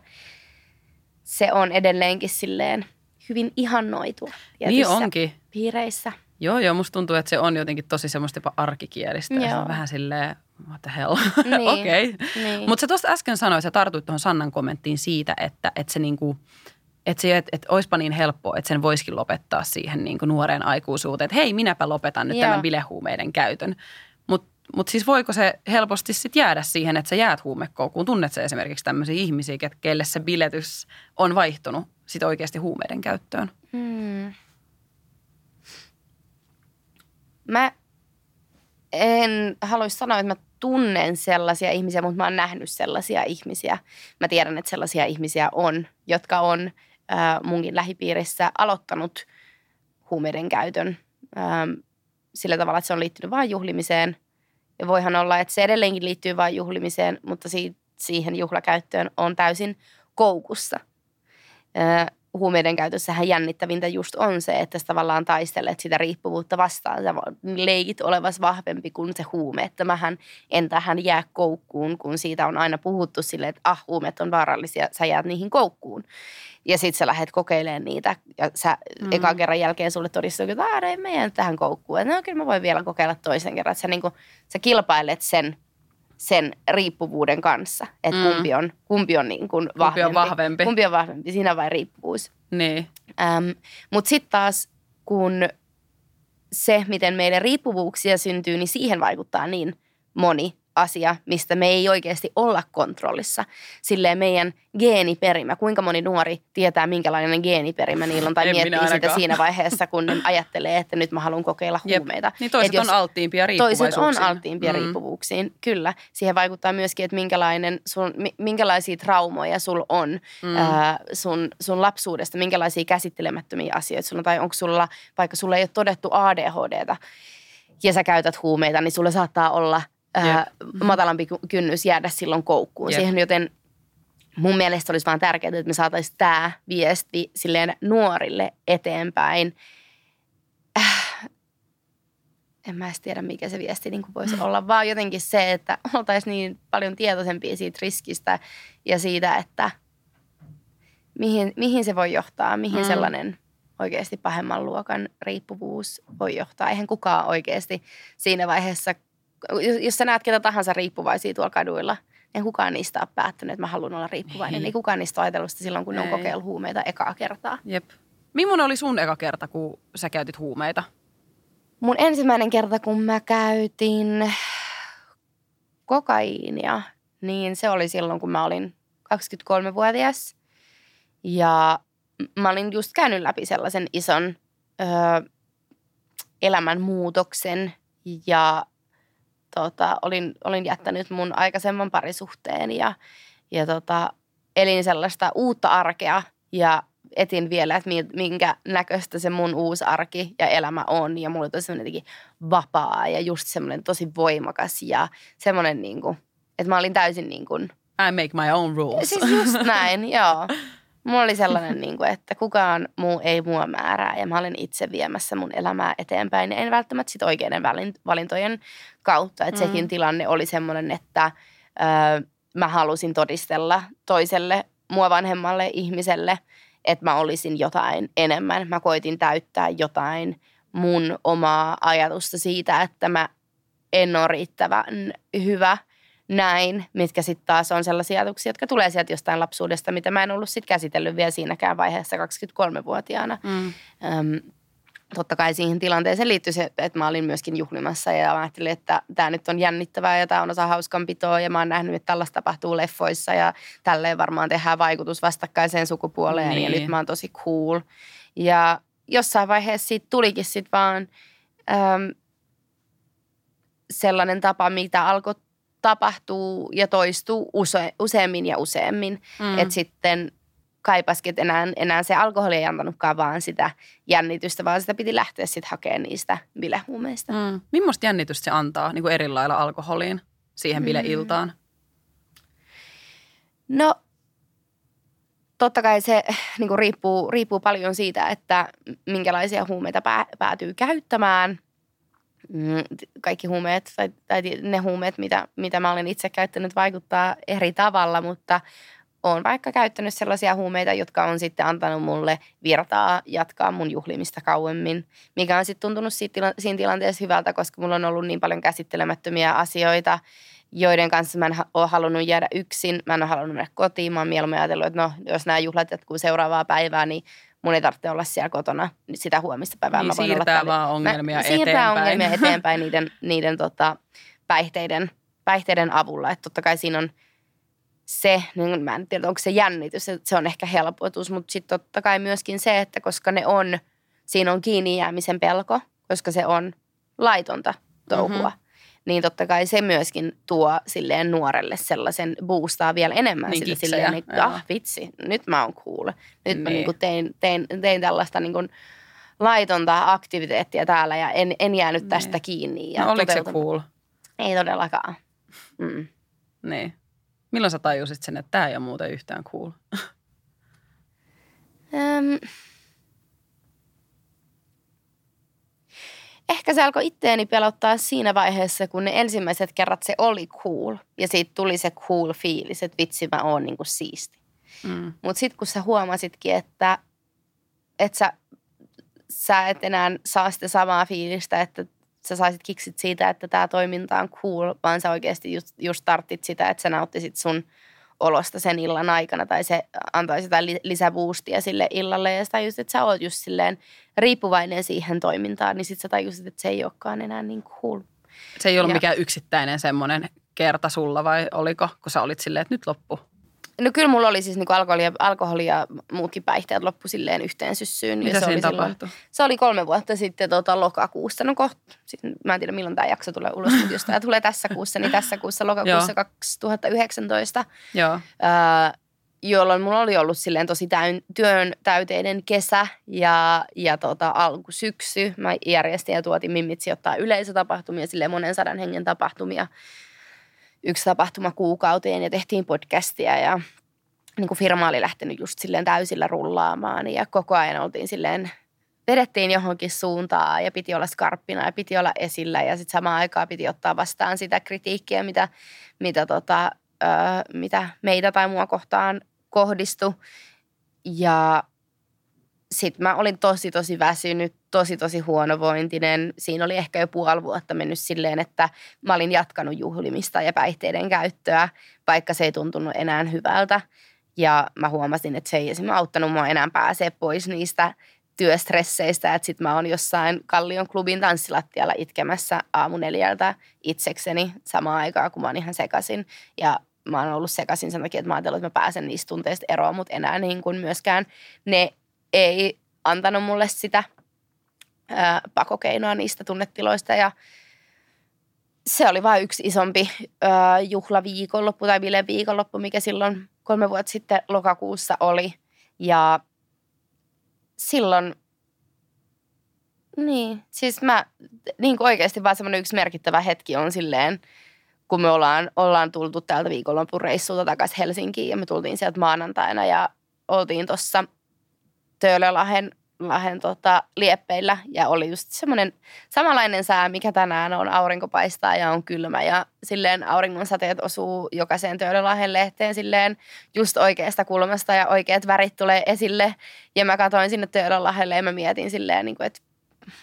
Se on edelleenkin silleen hyvin ihannoitua Niin onkin. piireissä. Joo, joo, musta tuntuu, että se on jotenkin tosi semmoista jopa arkikielistä. Ja se on Joo. vähän silleen, what the hell. Niin. Okei. Niin. Mutta sä tuosta äsken sanoit, sä tartuit tuohon Sannan kommenttiin siitä, että, että se niinku, että se, että, että olisipa niin helppoa, että sen voisikin lopettaa siihen niinku nuoreen aikuisuuteen. Että hei, minäpä lopetan nyt Joo. tämän bilehuumeiden käytön. Mutta mut siis voiko se helposti sit jäädä siihen, että sä jäät huumekoukkuun? Tunnet sä esimerkiksi tämmöisiä ihmisiä, kelle se biletys on vaihtunut sit oikeasti huumeiden käyttöön? Hmm. Mä en haluaisi sanoa, että mä tunnen sellaisia ihmisiä, mutta mä oon nähnyt sellaisia ihmisiä. Mä tiedän, että sellaisia ihmisiä on, jotka on äh, munkin lähipiirissä aloittanut huumeiden käytön ähm, sillä tavalla, että se on liittynyt vain juhlimiseen. Ja voihan olla, että se edelleenkin liittyy vain juhlimiseen, mutta si- siihen juhlakäyttöön on täysin koukussa. Ö, huumeiden käytössähän jännittävintä just on se, että sä tavallaan taistelet sitä riippuvuutta vastaan. Sä leikit olevas vahvempi kuin se huume. Että mähän en tähän jää koukkuun, kun siitä on aina puhuttu silleen, että ah, huumeet on vaarallisia, sä jäät niihin koukkuun. Ja sit sä lähdet kokeilemaan niitä ja sä Mm. ekan kerran jälkeen sulle todistuu, että aah, ei meidän tähän koukkuun. Että no kyllä mä voin vielä kokeilla toisen kerran. Että sä, niinku, sä kilpailet sen, sen riippuvuuden kanssa, että Mm. kumpi on, kumpi on, niin kuin Kumpi on vahvempi. Kumpi on vahvempi, siinä vai riippuvuus. Niin. Ähm, Mutta sitten taas, kun se, miten meille riippuvuuksia syntyy, niin siihen vaikuttaa niin moni asia, mistä me ei oikeasti olla kontrollissa. Silleen meidän geeniperimä, kuinka moni nuori tietää, minkälainen geeniperimä niillä on, tai En miettii sitä siinä vaiheessa, kun ne ajattelee, että nyt mä haluan kokeilla Jep. huumeita. Niin toiset Et jos- on alttiimpia Toiset riippuvaisuuksiin. on alttiimpia Mm. riippuvuuksiin, kyllä. Siihen vaikuttaa myöskin, että minkälainen sun, mi- minkälaisia traumoja sul on Mm. ää, sun, sun lapsuudesta, minkälaisia käsittelemättömiä asioita sulla tai onko sulla, vaikka sulla ei ole todettu ADHDta ja sä käytät huumeita, niin sulla saattaa olla ää, matalampi ky- kynnys jäädä silloin koukkuun. Jep. Siihen, joten mun mielestä olisi vaan tärkeää, että me saataisiin tämä viesti silleen nuorille eteenpäin. Äh, en mä edes tiedä, mikä se viesti niin voisi Mm. olla, vaan jotenkin se, että oltaisiin niin paljon tietoisempia siitä riskistä ja siitä, että mihin, mihin se voi johtaa, mihin mm. sellainen oikeasti pahemman luokan riippuvuus voi johtaa. Eihän kukaan oikeasti siinä vaiheessa, jos, jos sä näet ketä tahansa riippuvaisia tuolla kaduilla, ei kukaan niistä ole päättänyt, että mä haluan olla riippuvainen. Ei. Ei kukaan niistä ole ajatellut sitä silloin, kun ne on Ei. kokeillut huumeita ekaa kertaa. Jep. Millainen oli sun eka kerta, kun sä käytit huumeita? Mun ensimmäinen kerta, kun mä käytin kokaiinia, niin se oli silloin, kun mä olin 23-vuotias. Ja mä olin just käynyt läpi sellaisen ison ö, elämänmuutoksen ja tota, olin, olin jättänyt mun aikaisemman parisuhteen ja, ja tota, elin sellaista uutta arkea ja etin vielä, että minkä näköistä se mun uusi arki ja elämä on. Ja mulla oli tosi semmoinen vapaa ja just semmoinen tosi voimakas ja semmoinen niin kuin, että mä olin täysin niin kuin... I make my own rules. Siis just näin, joo. Mulla oli sellainen, niin kuin, että kukaan muu ei mua määrää ja mä olin itse viemässä mun elämää eteenpäin. Ja en välttämättä sit oikeiden valintojen kautta. Että mm. sekin tilanne oli semmoinen, että ö, mä halusin todistella toiselle mua vanhemmalle ihmiselle, että mä olisin jotain enemmän. Mä koitin täyttää jotain mun omaa ajatusta siitä, että mä en ole riittävän hyvä näin, mitkä sitten taas on sellaisia ajatuksia, jotka tulee sieltä jostain lapsuudesta, mitä mä en ollut sitten käsitellyt vielä siinäkään vaiheessa 23-vuotiaana. Mm. Öm, totta kai siihen tilanteeseen liittyi se, että mä olin myöskin juhlimassa ja mä ajattelin, että tämä nyt on jännittävää ja tämä on osa hauskanpitoa ja mä oon nähnyt, että tällaista tapahtuu leffoissa ja tälleen varmaan tehdään vaikutus vastakkaiseen sukupuoleen niin. ja nyt mä oon tosi cool. Ja jossain vaiheessa siitä tulikin sitten vaan äm, sellainen tapa, mitä alkoi tapahtuu ja toistuu use, useammin ja useammin. Mm. Että sitten kaipasikin, että enää, enää se alkoholi ei antanutkaan vaan sitä jännitystä, vaan sitä piti lähteä sitten hakemaan niistä bilehuumeista. Mm. Millaista jännitystä se antaa niin kuin eri lailla alkoholiin siihen bileiltaan? Mm. No totta kai se niin kuin riippuu, riippuu paljon siitä, että minkälaisia huumeita pää, päätyy käyttämään – kaikki huumeet tai, tai ne huumeet, mitä, mitä mä olen itse käyttänyt, vaikuttaa eri tavalla, mutta olen vaikka käyttänyt sellaisia huumeita, jotka on sitten antanut mulle virtaa jatkaa mun juhlimista kauemmin, mikä on sitten tuntunut siinä tilanteessa hyvältä, koska mulla on ollut niin paljon käsittelemättömiä asioita, joiden kanssa mä en ole halunnut jäädä yksin. Mä en ole halunnut mennä kotiin. Mä oon mieluummin ajatellut, että no, jos nämä juhlat jatkuu seuraavaa päivää, niin mun ei tarvitse olla siellä kotona sitä huomista päivää. Niin, mä voin siirtää olla vaan ongelmia mä, eteenpäin. Siirtää ongelmia eteenpäin niiden, niiden tota, päihteiden, päihteiden avulla. Että totta kai siinä on se, niin mä en tiedä onko se jännitys, että se on ehkä helpotus, mutta sitten totta kai myöskin se, että koska ne on, siinä on kiinni jäämisen pelko, koska se on laitonta touhua. Mm-hmm niin totta kai se myöskin tuo silleen nuorelle sellaisen boostaa vielä enemmän niin sille silleen, että ah vitsi, nyt mä oon cool. Nyt niin. mä niinku tein, tein, tein tällaista niinku laitonta aktiviteettia täällä ja en, en jäänyt niin. tästä kiinni. Ja no oliko se cool? Ei todellakaan. Mm. Niin. Milloin sä tajusit sen, että tämä ei ole muuten yhtään cool? Öm, ehkä se alkoi itteeni pelottaa siinä vaiheessa, kun ne ensimmäiset kerrat se oli cool. Ja siitä tuli se cool fiilis, että vitsi mä oon niinku siisti. Mm. Mutta sitten kun sä huomasitkin, että, että sä, sä et enää saa sitä samaa fiilistä, että sä saisit kiksit siitä, että tämä toiminta on cool, vaan sä oikeasti just, just tarttit sitä, että sä nauttisit sun – olosta sen illan aikana tai se antaisi jotain lisäboostia sille illalle ja sitä just, että sä oot just silleen riippuvainen siihen toimintaan, niin sit sä tajusit, että se ei olekaan enää niin cool. Se ei ollut ja. mikään yksittäinen semmoinen kerta sulla vai oliko, kun sä olit silleen, että nyt loppu? No kyllä mulla oli siis niinku alkoholi, ja, alkoholi ja muutkin päihteet loppu silleen yhteen syssyyn. Mitä se oli tapahtui? Silloin, se oli kolme vuotta sitten tota, lokakuussa. No kohta, mä en tiedä milloin tämä jakso tulee ulos, mutta jos tämä tulee tässä kuussa, niin tässä kuussa lokakuussa 2019. Joo. Öö, jolloin mulla oli ollut silleen tosi täyn, työn täyteinen kesä ja, ja tota, alkusyksy. Mä järjestin ja tuotin Mimmitsi ottaa yleisötapahtumia, silleen monen sadan hengen tapahtumia yksi tapahtuma kuukauteen ja tehtiin podcastia ja niin kuin firma oli lähtenyt just silleen täysillä rullaamaan ja koko ajan oltiin silleen, vedettiin johonkin suuntaan ja piti olla skarppina ja piti olla esillä ja sitten samaan aikaan piti ottaa vastaan sitä kritiikkiä, mitä, mitä, tota, ö, mitä meitä tai mua kohtaan kohdistui. Ja sitten mä olin tosi tosi väsynyt, tosi tosi huonovointinen. Siinä oli ehkä jo puoli vuotta mennyt silleen, että mä olin jatkanut juhlimista ja päihteiden käyttöä, vaikka se ei tuntunut enää hyvältä. Ja mä huomasin, että se ei esimerkiksi auttanut mua enää pääsee pois niistä työstresseistä, että sitten mä oon jossain Kallion klubin tanssilattialla itkemässä aamu neljältä itsekseni samaan aikaan, kun mä oon ihan sekasin. Ja mä oon ollut sekasin sen takia, että mä ajattelin, että mä pääsen niistä tunteista eroon, mutta enää niin kuin myöskään ne ei antanut mulle sitä ää, pakokeinoa niistä tunnetiloista ja se oli vain yksi isompi ö, juhlaviikonloppu tai viikonloppu, mikä silloin kolme vuotta sitten lokakuussa oli. Ja silloin, niin, siis mä niin kuin oikeasti vaan semmoinen yksi merkittävä hetki on silleen, kun me ollaan, ollaan tultu täältä viikonlopun reissulta takaisin Helsinkiin ja me tultiin sieltä maanantaina ja oltiin tuossa Töölölahen Lahden tota, lieppeillä ja oli just semmoinen samanlainen sää, mikä tänään on. Aurinko paistaa ja on kylmä ja silleen auringon sateet osuu jokaiseen Töölölahden lehteen silleen just oikeasta kulmasta ja oikeat värit tulee esille. Ja mä katsoin sinne Töölölahdelle ja mä mietin silleen, niin kuin, että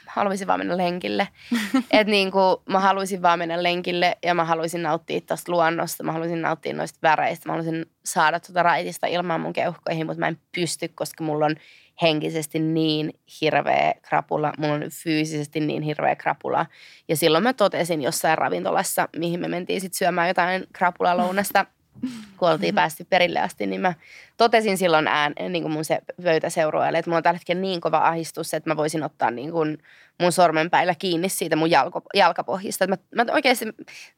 haluaisin vaan mennä lenkille. että niin kuin, mä haluaisin vaan mennä lenkille ja mä haluaisin nauttia tuosta luonnosta. Mä haluaisin nauttia noista väreistä. Mä haluaisin saada tuota raitista ilman mun keuhkoihin, mutta mä en pysty, koska mulla on henkisesti niin hirveä krapula, mulla on fyysisesti niin hirveä krapula. Ja silloin mä totesin jossain ravintolassa, mihin me mentiin sitten syömään jotain krapulalounasta, kun oltiin päästy perille asti, niin mä totesin silloin ään, niin kuin mun se pöytäseurueelle, että mulla on tällä hetkellä niin kova ahistus, että mä voisin ottaa niin kuin mun sormenpäillä kiinni siitä mun jalko, jalkapohjista. Mä, mä oikeasti,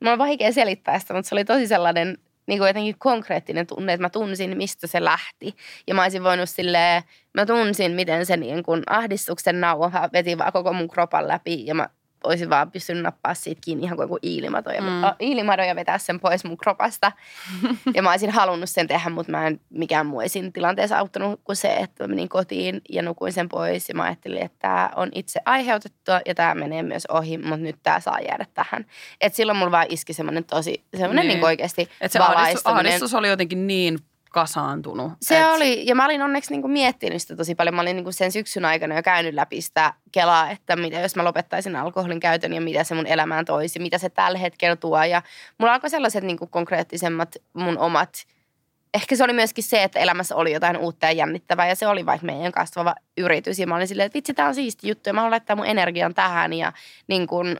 mulla on vaikea selittää sitä, mutta se oli tosi sellainen niin kuin jotenkin konkreettinen tunne, että mä tunsin, mistä se lähti. Ja mä olisin voinut silleen, mä tunsin, miten se niin kuin ahdistuksen nauha veti vaan koko mun kropan läpi ja mä olisin vaan pystynyt nappaa siitä kiinni ihan kuin iilimato ja, mm. iilimado ja vetää sen pois mun kropasta. ja mä olisin halunnut sen tehdä, mutta mä en mikään muu siinä tilanteessa auttanut kuin se, että mä menin kotiin ja nukuin sen pois. Ja mä ajattelin, että tämä on itse aiheutettua ja tämä menee myös ohi, mutta nyt tämä saa jäädä tähän. Et silloin mulla vaan iski semmoinen tosi, semmoinen niin. niin oikeasti Et se ahdistus, ahdistus oli jotenkin niin kasaantunut. Se et... oli, ja mä olin onneksi niin kuin miettinyt sitä tosi paljon. Mä olin niin kuin sen syksyn aikana jo käynyt läpi sitä kelaa, että mitä jos mä lopettaisin alkoholin käytön ja mitä se mun elämään toisi, mitä se tällä hetkellä tuo. Ja mulla alkoi sellaiset niin kuin konkreettisemmat mun omat, ehkä se oli myöskin se, että elämässä oli jotain uutta ja jännittävää ja se oli vaikka meidän kasvava yritys. Ja mä olin silleen, että vitsi, tää on siisti juttu ja mä haluan laittaa mun energian tähän ja niin kuin,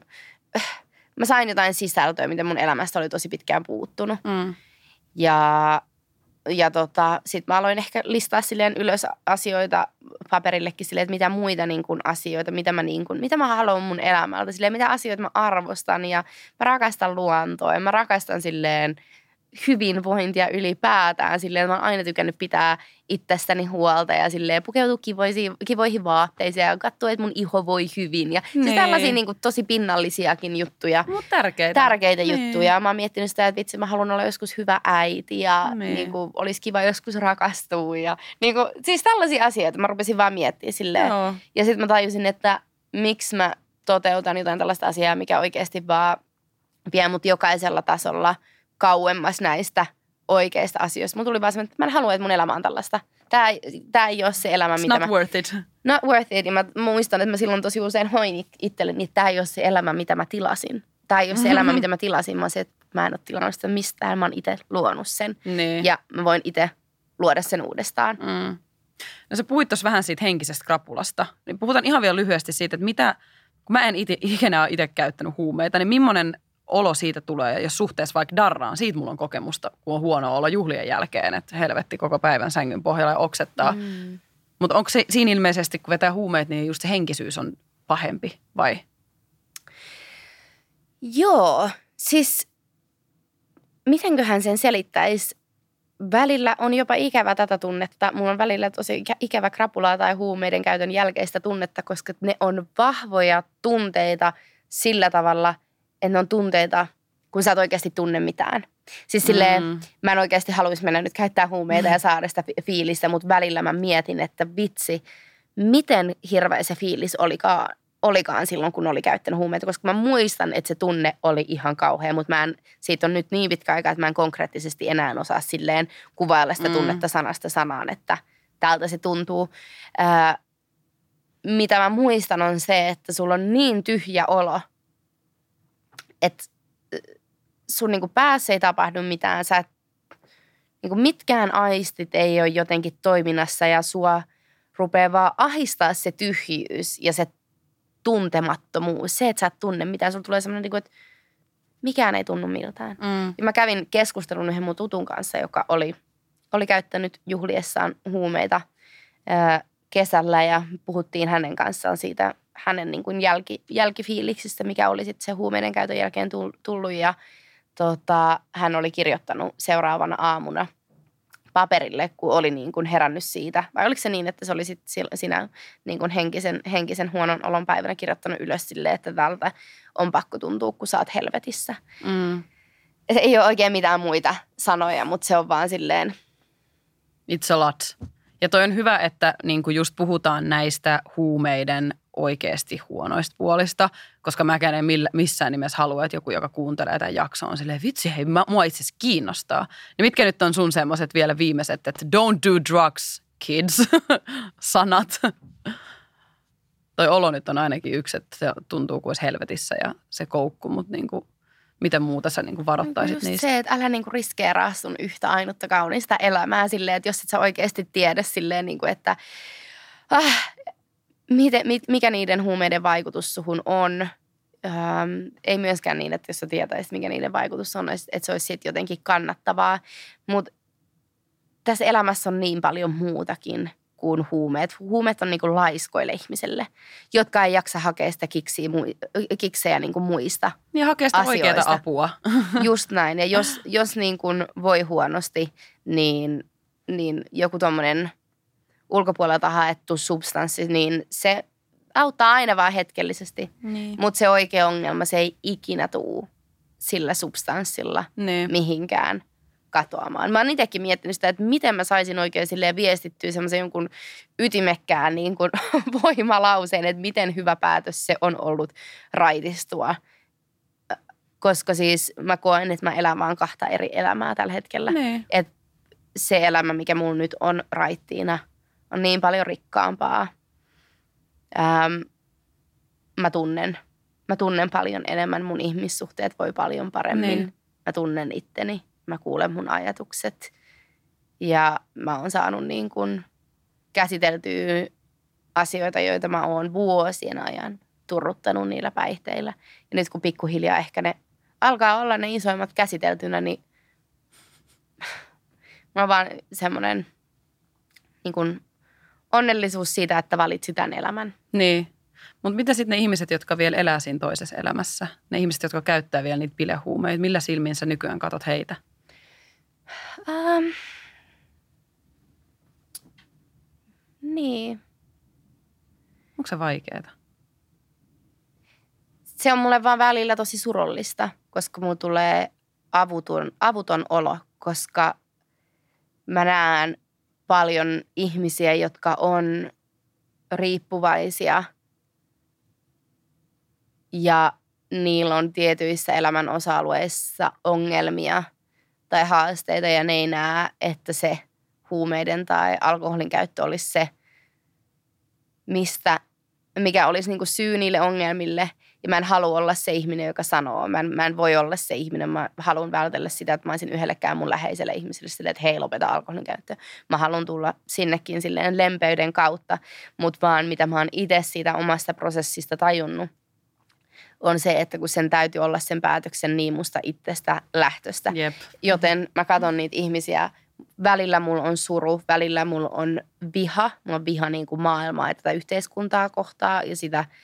mä sain jotain sisältöä, mitä mun elämästä oli tosi pitkään puuttunut. Mm. Ja ja tota, sitten mä aloin ehkä listaa silleen ylös asioita paperillekin silleen, että mitä muita niin kuin asioita, mitä mä, niin kuin, mitä mä haluan mun elämältä, silleen, mitä asioita mä arvostan ja mä rakastan luontoa ja mä rakastan silleen – hyvinvointia ylipäätään. Silleen, mä oon aina tykännyt pitää itsestäni huolta ja silleen pukeutua kivoihin, kivoihin vaatteisiin ja katsoa, että mun iho voi hyvin. Ja siis niin. tällaisia niin kuin, tosi pinnallisiakin juttuja. Mutta tärkeitä. Tärkeitä niin. juttuja. Mä oon miettinyt sitä, että vitsi, mä haluan olla joskus hyvä äiti ja niin. Niin kuin, olisi kiva joskus rakastua. Ja, niin kuin, siis tällaisia asioita mä rupesin vaan miettimään silleen. Joo. Ja sitten mä tajusin, että miksi mä toteutan jotain tällaista asiaa, mikä oikeasti vaan vie mut jokaisella tasolla – kauemmas näistä oikeista asioista. Mulla tuli vaan semmoinen, että mä en halua, että mun elämä on tällaista. Tämä, tämä ei ole se elämä, It's mitä not mä... worth it. Not worth it. Ja mä muistan, että mä silloin tosi usein hoin itselleni, että tämä ei ole se elämä, mitä mä tilasin. Tämä ei ole se mm-hmm. elämä, mitä mä tilasin. Mä se, että mä en ole tilannut sitä mistään. Mä oon itse luonut sen. Niin. Ja mä voin itse luoda sen uudestaan. Mm. No sä puhuit tuossa vähän siitä henkisestä krapulasta. Niin puhutaan ihan vielä lyhyesti siitä, että mitä, kun mä en ite, ikinä ole itse käyttänyt huumeita, niin millainen olo siitä tulee, ja jos suhteessa vaikka darraan, siitä mulla on kokemusta, kun on huono olla juhlien jälkeen, että helvetti koko päivän sängyn pohjalla ja oksettaa. Mm. Mutta onko se siinä ilmeisesti, kun vetää huumeet, niin just se henkisyys on pahempi vai? Joo, siis mitenköhän sen selittäisi? Välillä on jopa ikävä tätä tunnetta. Mulla on välillä tosi ikävä krapulaa tai huumeiden käytön jälkeistä tunnetta, koska ne on vahvoja tunteita sillä tavalla – että ne on tunteita, kun sä et oikeasti tunne mitään. Siis silleen, mm. mä en oikeasti haluaisi mennä nyt käyttää huumeita mm. ja saada sitä fiilistä, mutta välillä mä mietin, että vitsi, miten hirveä se fiilis olikaan, olikaan silloin, kun oli käyttänyt huumeita, koska mä muistan, että se tunne oli ihan kauhea, mutta mä en, siitä on nyt niin pitkä aika, että mä en konkreettisesti enää osaa silleen kuvailla sitä mm. tunnetta sanasta sanaan, että tältä se tuntuu. Ää, mitä mä muistan on se, että sulla on niin tyhjä olo – että sun niinku päässä ei tapahdu mitään. Sä et, niinku mitkään aistit ei ole jotenkin toiminnassa ja sua rupeaa vaan ahistaa se tyhjyys ja se tuntemattomuus. Se, että sä et tunne mitään. Sulla tulee semmoinen, niinku, että mikään ei tunnu miltään. Mm. Ja mä kävin keskustelun yhden mun tutun kanssa, joka oli, oli käyttänyt juhliessaan huumeita ää, kesällä ja puhuttiin hänen kanssaan siitä hänen niin kuin jälki, jälkifiiliksistä, mikä oli sitten se huumeiden käytön jälkeen tullut. Ja tota, hän oli kirjoittanut seuraavana aamuna paperille, kun oli niin kuin herännyt siitä. Vai oliko se niin, että se oli sit sinä niin kuin henkisen, henkisen huonon olon päivänä kirjoittanut ylös sille, että tältä on pakko tuntua, kun sä oot helvetissä. Mm. Se ei ole oikein mitään muita sanoja, mutta se on vaan silleen... It's a lot. Ja toi on hyvä, että niin kuin just puhutaan näistä huumeiden oikeasti huonoista puolista, koska mä en millä, missään nimessä halua, että joku, joka kuuntelee tämän jakson, on silleen, vitsi, hei, mä, mua itse asiassa kiinnostaa. Niin mitkä nyt on sun semmoiset vielä viimeiset, että don't do drugs, kids, sanat. Toi olo nyt on ainakin yksi, että se tuntuu kuin helvetissä ja se koukku, mutta niin kuin, miten muuta sä niin kuin varoittaisit Just niistä? se, että älä niin kuin riskeeraa sun yhtä ainutta kaunista elämää silleen, että jos et sä oikeasti tiedä silleen, niin kuin, että ah, miten, mikä niiden huumeiden vaikutus suhun on. Ähm, ei myöskään niin, että jos sä tietäisit, mikä niiden vaikutus on, että se olisi sitten jotenkin kannattavaa. Mutta tässä elämässä on niin paljon muutakin kuin huumeet. Huumeet on niin kuin laiskoille ihmiselle, jotka ei jaksa hakea sitä kiksiä, kiksejä niin kuin muista Niin hakea sitä oikeaa apua. Just näin. Ja jos, jos niin kuin voi huonosti, niin, niin joku tuommoinen – ulkopuolelta haettu substanssi, niin se auttaa aina vaan hetkellisesti. Niin. Mutta se oikea ongelma, se ei ikinä tuu sillä substanssilla niin. mihinkään katoamaan. Mä oon itsekin miettinyt sitä, että miten mä saisin oikein silleen viestittyä semmoisen jonkun ytimekkään niin kuin voimalauseen, että miten hyvä päätös se on ollut raitistua. Koska siis mä koen, että mä elän vaan kahta eri elämää tällä hetkellä. Niin. Et se elämä, mikä mulla nyt on raittiina – on niin paljon rikkaampaa. Ähm, mä tunnen, mä tunnen paljon enemmän, mun ihmissuhteet voi paljon paremmin. Niin. Mä tunnen itteni, mä kuulen mun ajatukset ja mä oon saanut niin kuin käsiteltyä asioita, joita mä oon vuosien ajan turruttanut niillä päihteillä. Ja nyt kun pikkuhiljaa ehkä ne alkaa olla ne isoimmat käsiteltynä, niin mä oon vaan semmoinen niin kuin onnellisuus siitä, että valitsi tämän elämän. Niin. Mutta mitä sitten ne ihmiset, jotka vielä elää siinä toisessa elämässä? Ne ihmiset, jotka käyttää vielä niitä bilehuumeita. Millä silmin sä nykyään katot heitä? Um, niin. Onko se vaikeaa? Se on mulle vaan välillä tosi surullista, koska mulla tulee avuton, avuton olo, koska mä näen paljon ihmisiä, jotka on riippuvaisia ja niillä on tietyissä elämän osa-alueissa ongelmia tai haasteita ja ne ei näe, että se huumeiden tai alkoholin käyttö olisi se, mistä, mikä olisi niin syy niille ongelmille – ja mä en halua olla se ihminen, joka sanoo. Mä en, mä en voi olla se ihminen. Mä haluan vältellä sitä, että mä olisin yhdellekään mun läheiselle ihmiselle sille, että hei, lopeta alkoholin käyttö. Mä haluan tulla sinnekin silleen lempeyden kautta, mutta vaan mitä mä oon itse siitä omasta prosessista tajunnut, on se, että kun sen täytyy olla sen päätöksen niin musta itsestä lähtöstä. Jep. Joten mä katson niitä ihmisiä, välillä mulla on suru, välillä mulla on viha. Mulla on viha niin kuin maailmaa ja tätä yhteiskuntaa kohtaa ja sitä –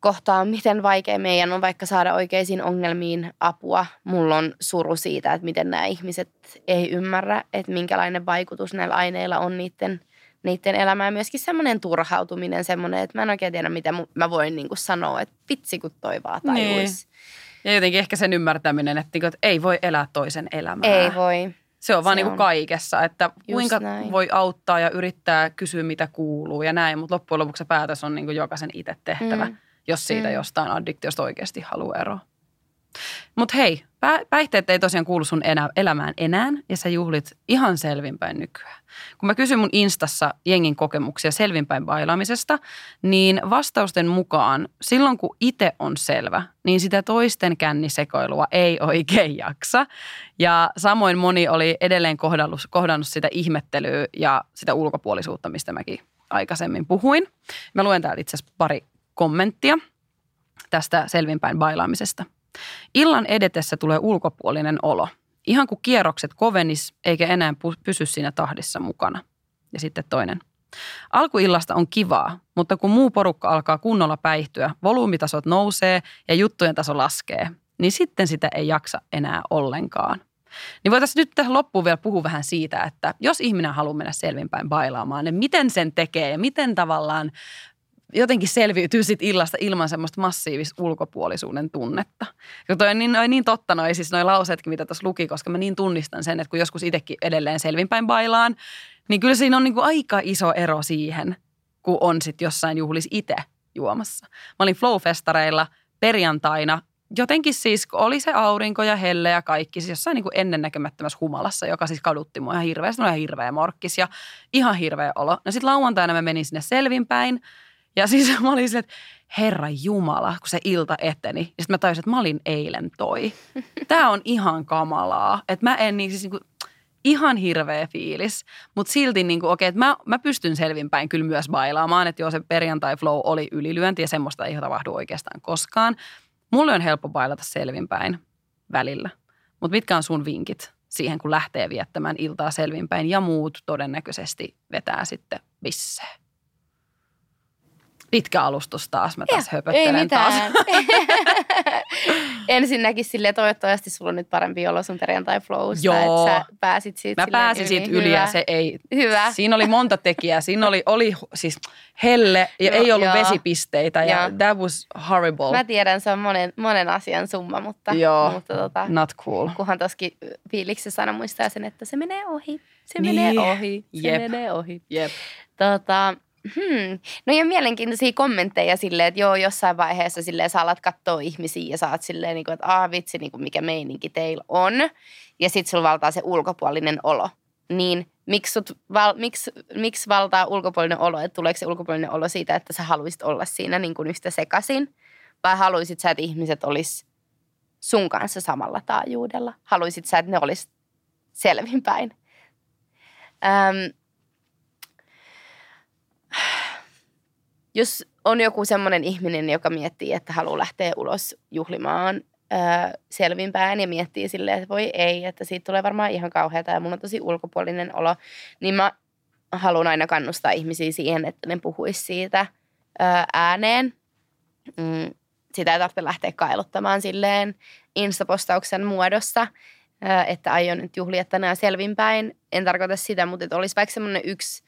kohtaa, miten vaikea meidän on vaikka saada oikeisiin ongelmiin apua. Mulla on suru siitä, että miten nämä ihmiset ei ymmärrä, että minkälainen vaikutus näillä aineilla on niiden, niiden elämään. Myöskin semmoinen turhautuminen, semmoinen, että mä en oikein tiedä, mitä mä voin niin kuin sanoa, että vitsi kun toi vaan tajuisi. Niin. Ja jotenkin ehkä sen ymmärtäminen, että, että ei voi elää toisen elämää. Ei voi. Se on vaan niin kuin kaikessa, että kuinka näin. voi auttaa ja yrittää kysyä, mitä kuuluu ja näin, mutta loppujen lopuksi se päätös on niin kuin jokaisen itse tehtävä. Mm jos siitä mm. jostain addiktiosta oikeasti haluaa eroa. Mutta hei, päihteet ei tosiaan kuulu sun enää, elämään enää ja sä juhlit ihan selvinpäin nykyään. Kun mä kysyn mun instassa jengin kokemuksia selvinpäin bailaamisesta, niin vastausten mukaan silloin kun itse on selvä, niin sitä toisten kännisekoilua ei oikein jaksa. Ja samoin moni oli edelleen kohdannut, kohdannut sitä ihmettelyä ja sitä ulkopuolisuutta, mistä mäkin aikaisemmin puhuin. Mä luen täällä itse asiassa pari kommenttia tästä selvinpäin bailaamisesta. Illan edetessä tulee ulkopuolinen olo. Ihan kuin kierrokset kovenis eikä enää pysy siinä tahdissa mukana. Ja sitten toinen. Alkuillasta on kivaa, mutta kun muu porukka alkaa kunnolla päihtyä, volyymitasot nousee ja juttujen taso laskee, niin sitten sitä ei jaksa enää ollenkaan. Niin voitaisiin nyt tähän loppuun vielä puhua vähän siitä, että jos ihminen haluaa mennä selvinpäin bailaamaan, niin miten sen tekee ja miten tavallaan jotenkin selviytyy sit illasta ilman semmoista massiivista ulkopuolisuuden tunnetta. Ja toi on niin, noi niin totta noi, siis noi lauseetkin, mitä tuossa luki, koska mä niin tunnistan sen, että kun joskus itsekin edelleen selvinpäin bailaan, niin kyllä siinä on niin kuin aika iso ero siihen, kun on sitten jossain juhlis itse juomassa. Mä olin Flow-festareilla perjantaina jotenkin siis, oli se aurinko ja helle ja kaikki, siis jossain niin kuin ennennäkemättömässä humalassa, joka siis kadutti mua ihan hirveästi, ihan hirveä morkkis ja ihan hirveä olo. No sitten lauantaina mä menin sinne selvinpäin ja siis mä olin se, että herra Jumala, kun se ilta eteni. Ja sitten mä tajusin, että mä olin eilen toi. Tämä on ihan kamalaa. Että mä en niin siis niin kuin, ihan hirveä fiilis, mutta silti niin kuin, okei, että mä, mä pystyn selvinpäin kyllä myös bailaamaan, että joo se perjantai flow oli ylilyönti ja semmoista ei tapahdu oikeastaan koskaan. Mulle on helppo bailata selvinpäin välillä, mutta mitkä on sun vinkit siihen, kun lähtee viettämään iltaa selvinpäin ja muut todennäköisesti vetää sitten bisseen? Pitkä alustus taas, mä taas höpöttelen ei mitään. taas. Ensinnäkin sille toivottavasti sulla on nyt parempi olo sun perjantai flowsta, Joo. että sä pääsit siitä Mä pääsin yli. siitä yli Hyvä. ja se ei, Hyvä. siinä oli monta tekijää. Siinä oli, oli siis helle ja Joo, ei ollut joo. vesipisteitä ja Joo. that was horrible. Mä tiedän, se on monen, monen asian summa, mutta, Joo. mutta tota, Not cool. kunhan toskin fiiliksessä aina muistaa sen, että se menee ohi. Se Niin. menee ohi. Se Jep. menee ohi. Jep. Tota, hmm. No ja mielenkiintoisia kommentteja silleen, että joo, jossain vaiheessa silleen sä alat katsoa ihmisiä ja oot silleen, niin kuin, että aah vitsi, niin kuin mikä meininki teillä on. Ja sit sulla valtaa se ulkopuolinen olo. Niin miksi, sut val, miksi, miksi valtaa ulkopuolinen olo? Että tuleeko se ulkopuolinen olo siitä, että sä haluaisit olla siinä niin kuin yhtä sekaisin? Vai haluaisit sä, että ihmiset olisi sun kanssa samalla taajuudella? Haluaisit sä, että ne olisi selvinpäin? Öm, jos on joku semmoinen ihminen, joka miettii, että haluaa lähteä ulos juhlimaan ää, selvinpäin ja miettii silleen, että voi ei, että siitä tulee varmaan ihan kauheata ja mun on tosi ulkopuolinen olo, niin mä haluan aina kannustaa ihmisiä siihen, että ne puhuisi siitä ää, ääneen. Mm, sitä ei tarvitse lähteä kailuttamaan silleen instapostauksen muodossa, ää, että aion nyt juhlia tänään selvinpäin. En tarkoita sitä, mutta että olisi vaikka semmoinen yksi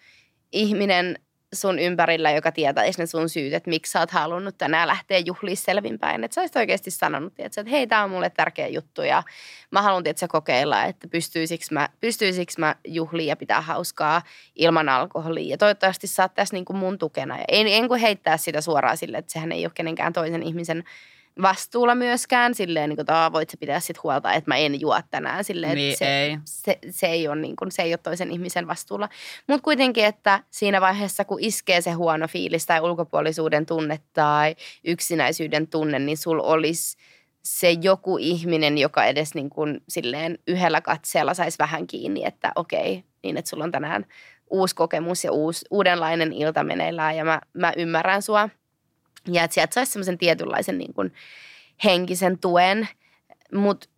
ihminen sun ympärillä, joka tietäisi ne sun syyt, että miksi sä oot halunnut tänään lähteä juhliin selvinpäin. Että sä olisit oikeasti sanonut, että, hei, tämä on mulle tärkeä juttu ja mä haluan tietysti kokeilla, että pystyisikö mä, pystyisikö mä juhliin ja pitää hauskaa ilman alkoholia. Ja toivottavasti sä oot tässä niin kuin mun tukena. Ja en, en kuin heittää sitä suoraan sille, että sehän ei ole kenenkään toisen ihmisen vastuulla myöskään, silleen, niin kuin, että "Aa, voit sä pitää sit huolta, että mä en juo tänään. Silleen, Niin se, ei. Se, se, ei ole, niin kuin, se ei ole toisen ihmisen vastuulla. Mutta kuitenkin, että siinä vaiheessa, kun iskee se huono fiilis tai ulkopuolisuuden tunne tai yksinäisyyden tunne, niin sul olisi se joku ihminen, joka edes niin kuin silleen yhdellä katseella saisi vähän kiinni, että okei, niin että sulla on tänään uusi kokemus ja uusi, uudenlainen ilta meneillään ja mä, mä ymmärrän sua. Ja että sieltä saisi semmoisen tietynlaisen niin kuin henkisen tuen, mutta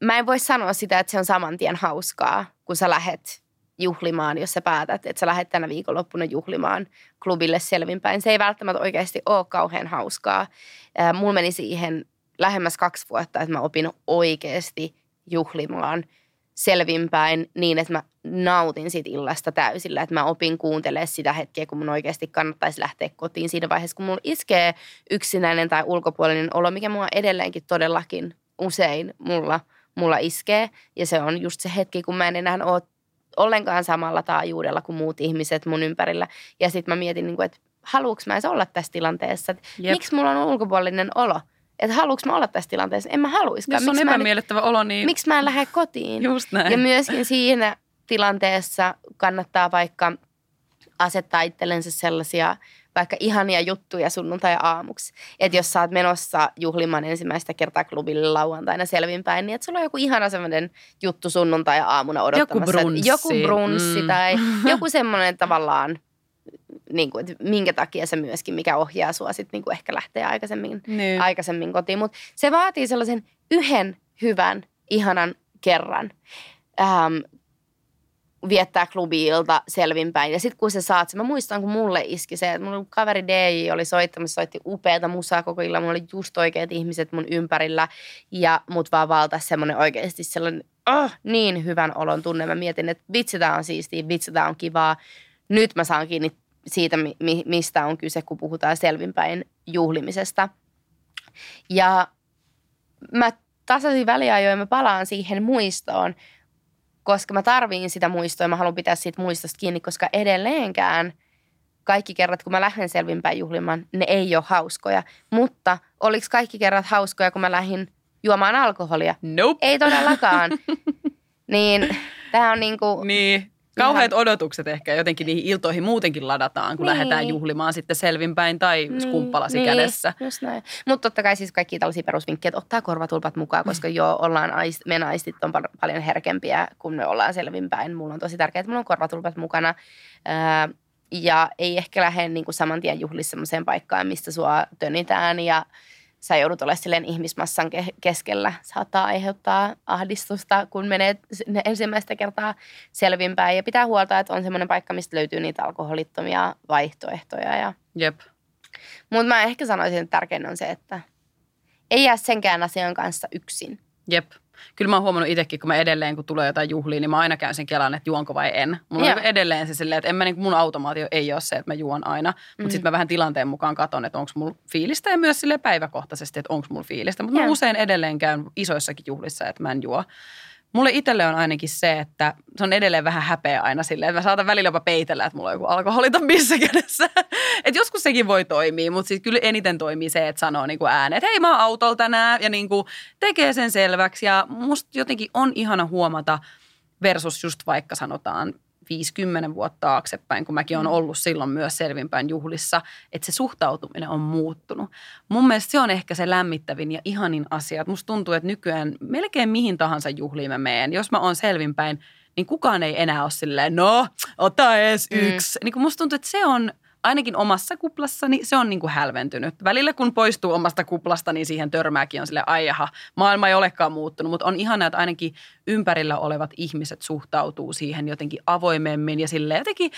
mä en voi sanoa sitä, että se on saman tien hauskaa, kun sä lähet juhlimaan, jos sä päätät, että sä lähdet tänä viikonloppuna juhlimaan klubille selvinpäin. Se ei välttämättä oikeasti ole kauhean hauskaa. Mulla meni siihen lähemmäs kaksi vuotta, että mä opin oikeasti juhlimaan selvinpäin niin, että mä nautin siitä illasta täysillä. Että mä opin kuuntelemaan sitä hetkeä, kun mun oikeasti kannattaisi lähteä kotiin siinä vaiheessa, kun mulla iskee yksinäinen tai ulkopuolinen olo, mikä mua edelleenkin todellakin usein mulla, mulla iskee. Ja se on just se hetki, kun mä en enää ole ollenkaan samalla taajuudella kuin muut ihmiset mun ympärillä. Ja sitten mä mietin, niin kuin, että haluuks mä edes olla tässä tilanteessa? Että miksi mulla on ulkopuolinen olo? Että haluuks mä olla tässä tilanteessa? En mä haluiskaan. Jos on Miksi mä, en- epämiellyttävä olo, niin miksi mä en lähde kotiin? just näin. Ja myöskin siinä tilanteessa kannattaa vaikka asettaa itsellensä sellaisia vaikka ihania juttuja sunnuntai-aamuksi. Että jos sä oot menossa juhlimaan ensimmäistä kertaa klubille lauantaina selvinpäin, niin että sulla on joku ihana semmoinen juttu sunnuntai-aamuna odottamassa. brunssi. Joku brunssi Mm. tai joku semmoinen tavallaan, niin kuin, että minkä takia se myöskin, mikä ohjaa sua sitten niin kuin ehkä lähtee aikaisemmin niin. aikaisemmin kotiin, mutta se vaatii sellaisen yhden hyvän, ihanan kerran. Ähm, viettää klubiilta selvinpäin. Ja sitten kun sä saat sen, mä muistan kun mulle iski se, että mun kaveri DJ oli soittamassa, soitti upeata musaa koko illan. Mulla oli just oikeat ihmiset mun ympärillä ja mut vaan valtaisi semmoinen oikeasti sellainen oh, niin hyvän olon tunne. Mä mietin, että vitsi tää on siistiä, vitsi tää on kivaa. Nyt mä saan kiinni siitä, mi- mistä on kyse, kun puhutaan selvinpäin juhlimisesta. Ja mä tasaisin väliajoin mä palaan siihen muistoon, koska mä tarviin sitä muistoa ja mä haluan pitää siitä muistosta kiinni, koska edelleenkään kaikki kerrat, kun mä lähden selvinpäin juhlimaan, ne ei ole hauskoja. Mutta oliko kaikki kerrat hauskoja, kun mä lähdin juomaan alkoholia? Nope. Ei todellakaan. niin tämä on niinku... Niin, Kauheat odotukset ehkä jotenkin niihin iltoihin muutenkin ladataan, kun niin. lähdetään juhlimaan sitten selvinpäin tai niin. skumppalasi niin. kädessä. Just näin. Mutta totta kai siis kaikki tällaisia perusvinkkejä, että ottaa korvatulpat mukaan, koska mm. jo ollaan, me naistit on paljon herkempiä, kun me ollaan selvinpäin. Mulla on tosi tärkeää, että mulla on korvatulpat mukana. ja ei ehkä lähde niin kuin saman tien juhlissa sellaiseen paikkaan, mistä sua tönitään ja – sä joudut olemaan silleen ihmismassan keskellä. Saattaa aiheuttaa ahdistusta, kun menee ensimmäistä kertaa selvinpäin. Ja pitää huolta, että on semmoinen paikka, mistä löytyy niitä alkoholittomia vaihtoehtoja. Ja... Jep. Mutta mä ehkä sanoisin, että tärkein on se, että ei jää senkään asian kanssa yksin. Jep kyllä mä oon huomannut itsekin, kun mä edelleen, kun tulee jotain juhlia, niin mä aina käyn sen kelan, että juonko vai en. Mulla Joo. on edelleen se silleen, että en mä, niin mun automaatio ei ole se, että mä juon aina. Mutta mm. sitten mä vähän tilanteen mukaan katon, että onko mulla fiilistä ja myös sille päiväkohtaisesti, että onko mulla fiilistä. Mutta mä usein edelleen käyn isoissakin juhlissa, että mä en juo. Mulle itselle on ainakin se, että se on edelleen vähän häpeä aina silleen, että mä saatan välillä jopa peitellä, että mulla on joku alkoholiton missä kädessä. Joskus sekin voi toimia, mutta siis kyllä eniten toimii se, että sanoo niin kuin ääneen, että hei mä oon autolla tänään ja niin kuin tekee sen selväksi. Ja musta jotenkin on ihana huomata versus just vaikka sanotaan 50 vuotta taaksepäin, kun mäkin olen mm. ollut silloin myös selvinpäin juhlissa, että se suhtautuminen on muuttunut. Mun mielestä se on ehkä se lämmittävin ja ihanin asia. musta tuntuu, että nykyään melkein mihin tahansa juhliin mä meen. Jos mä oon selvinpäin, niin kukaan ei enää ole silleen, no, ota edes mm. yksi. Niin musta tuntuu, että se on ainakin omassa kuplassani se on niin kuin hälventynyt. Välillä kun poistuu omasta kuplasta, niin siihen törmääkin on sille ai jaha, maailma ei olekaan muuttunut. Mutta on ihana, että ainakin ympärillä olevat ihmiset suhtautuu siihen jotenkin avoimemmin ja sille jotenkin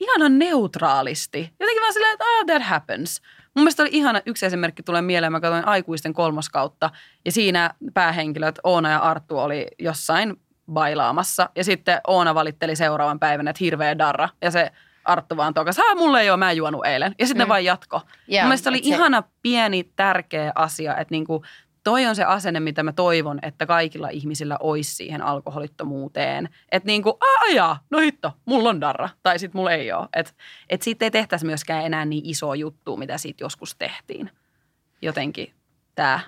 ihana neutraalisti. Jotenkin vaan silleen, että ah, that happens. Mun mielestä oli ihana, yksi esimerkki tulee mieleen, mä katsoin aikuisten kolmoskautta ja siinä päähenkilöt Oona ja Arttu oli jossain bailaamassa ja sitten Oona valitteli seuraavan päivän, että hirveä darra ja se Arttu vaan tokas, haa mulle ei ole, mä en juonut eilen. Ja sitten mm. ne vaan jatko. Yeah, Mun mielestä oli ihana pieni tärkeä asia, että niinku, toi on se asenne, mitä mä toivon, että kaikilla ihmisillä olisi siihen alkoholittomuuteen. Että niinku, aja, no hitto, mulla on darra, tai sitten mulla ei ole. Että et siitä ei tehtäisi myöskään enää niin iso juttu, mitä siitä joskus tehtiin. Jotenkin tämä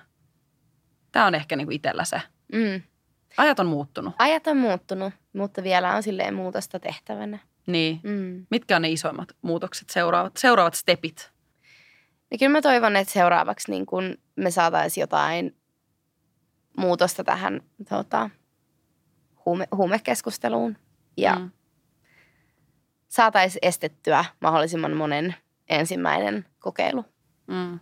tää on ehkä niinku itsellä se. Mm. Ajat on muuttunut. Ajat on muuttunut, mutta vielä on silleen muutosta tehtävänä. Niin. Mm. Mitkä on ne isoimmat muutokset, seuraavat, seuraavat stepit? Ja kyllä mä toivon, että seuraavaksi niin kun me saataisiin jotain muutosta tähän tota, huume, huumekeskusteluun ja mm. saataisiin estettyä mahdollisimman monen ensimmäinen kokeilu. Mm.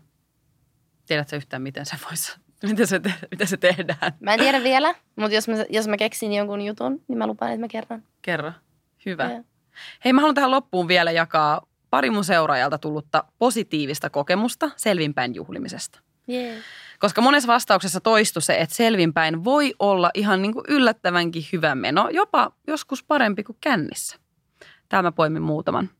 Tiedätkö yhtään, miten se voisi Miten se, te- miten se tehdään? Mä en tiedä vielä, mutta jos mä, jos mä keksin jonkun jutun, niin mä lupaan, että mä kerron. Kerro. Hyvä. Ja. Hei, mä haluan tähän loppuun vielä jakaa pari mun seuraajalta tullutta positiivista kokemusta selvinpäin juhlimisesta. Yeah. Koska monessa vastauksessa toistui se, että selvinpäin voi olla ihan niin kuin yllättävänkin hyvä meno, jopa joskus parempi kuin kännissä. Tämä mä poimin muutaman.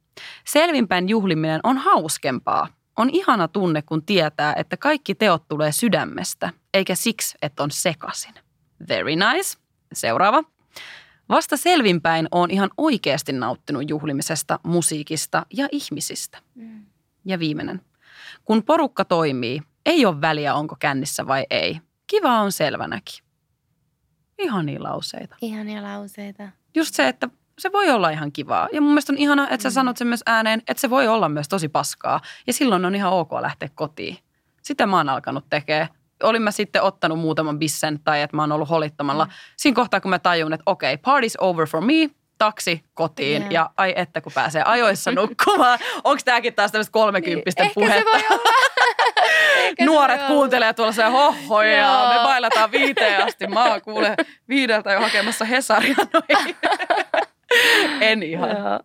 Selvinpäin juhliminen on hauskempaa. On ihana tunne, kun tietää, että kaikki teot tulee sydämestä, eikä siksi, että on sekasin. Very nice. Seuraava. Vasta selvinpäin on ihan oikeasti nauttinut juhlimisesta, musiikista ja ihmisistä. Mm. Ja viimeinen. Kun porukka toimii, ei ole väliä onko kännissä vai ei. Kiva on selvänäkin. Ihania lauseita. Ihania lauseita. Just se, että se voi olla ihan kivaa. Ja mun mielestä on ihana, että sä mm. sanot sen myös ääneen, että se voi olla myös tosi paskaa. Ja silloin on ihan ok lähteä kotiin. Sitä mä oon alkanut tekemään olin mä sitten ottanut muutaman bissen tai että mä oon ollut holittamalla. Mm. Siinä kohtaa, kun mä tajun, että okei, okay, party's over for me, taksi kotiin yeah. ja ai että kun pääsee ajoissa nukkumaan. Onko tämäkin taas tämmöistä kolmekymppisten Ehkä puhetta? se voi olla. Nuoret kuuntelee tuolla se hohoja ja me bailataan viiteen asti. Mä oon kuule viideltä jo hakemassa Hesaria. En ihan. Joo.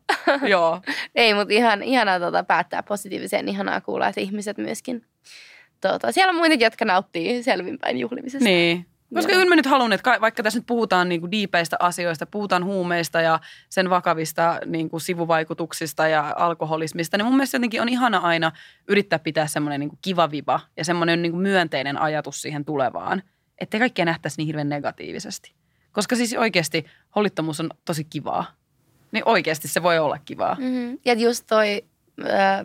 Joo. Ei, mutta ihan, ihanaa tota, päättää positiiviseen. Ihanaa kuulla, että ihmiset myöskin... Tota, siellä on muitakin, jotka nauttii selvinpäin juhlimisesta. Niin. Koska kyllä mä nyt haluan, että ka- vaikka tässä nyt puhutaan niin kuin diipeistä asioista, puhutaan huumeista ja sen vakavista niin kuin sivuvaikutuksista ja alkoholismista, niin mun mielestä jotenkin on ihana aina yrittää pitää semmoinen niin kuin kiva viba ja semmoinen niin kuin myönteinen ajatus siihen tulevaan, ettei kaikkea nähtäisi niin hirveän negatiivisesti. Koska siis oikeasti hollittomuus on tosi kivaa. Niin oikeasti se voi olla kivaa. Mm-hmm. Ja just toi,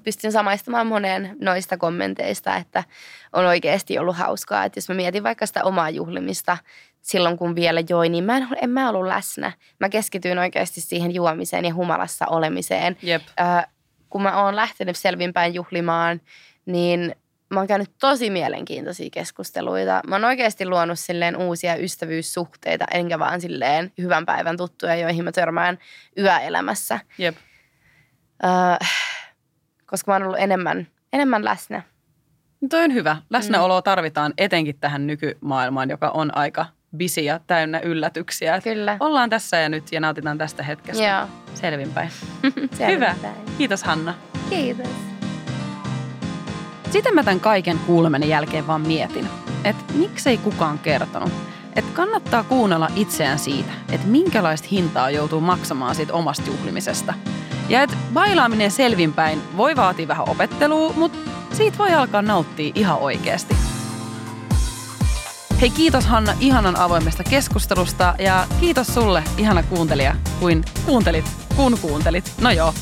pystyn samaistamaan moneen noista kommenteista, että on oikeasti ollut hauskaa. Että jos mä mietin vaikka sitä omaa juhlimista silloin, kun vielä join, niin mä en, en mä ollut läsnä. Mä keskityin oikeasti siihen juomiseen ja humalassa olemiseen. Jep. Äh, kun mä oon lähtenyt selvinpäin juhlimaan, niin mä oon käynyt tosi mielenkiintoisia keskusteluita. Mä oon oikeasti luonut silleen uusia ystävyyssuhteita, enkä vaan silleen hyvän päivän tuttuja, joihin mä törmään yöelämässä. Jep. Öö, koska mä oon ollut enemmän, enemmän läsnä. No Toi on hyvä. Läsnäoloa tarvitaan etenkin tähän nykymaailmaan, joka on aika busy ja täynnä yllätyksiä. Kyllä. Ollaan tässä ja nyt ja nautitaan tästä hetkestä. Joo. Selvinpäin. Selvinpäin. Hyvä. Kiitos Hanna. Kiitos. Sitten mä tämän kaiken kuuleminen jälkeen vaan mietin, että miksei kukaan kertonut, että kannattaa kuunnella itseään siitä, että minkälaista hintaa joutuu maksamaan siitä omasta juhlimisesta. Ja että bailaaminen selvinpäin voi vaatia vähän opettelua, mutta siitä voi alkaa nauttia ihan oikeasti. Hei kiitos Hanna ihanan avoimesta keskustelusta ja kiitos sulle ihana kuuntelija, kuin kuuntelit, kun kuuntelit. No joo,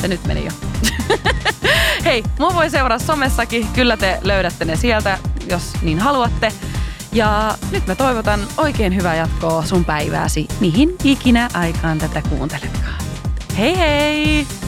se nyt meni jo. Hei, mua voi seuraa somessakin, kyllä te löydätte ne sieltä, jos niin haluatte. Ja nyt mä toivotan oikein hyvää jatkoa sun päivääsi, mihin ikinä aikaan tätä kuunteletkaan. Hei hei!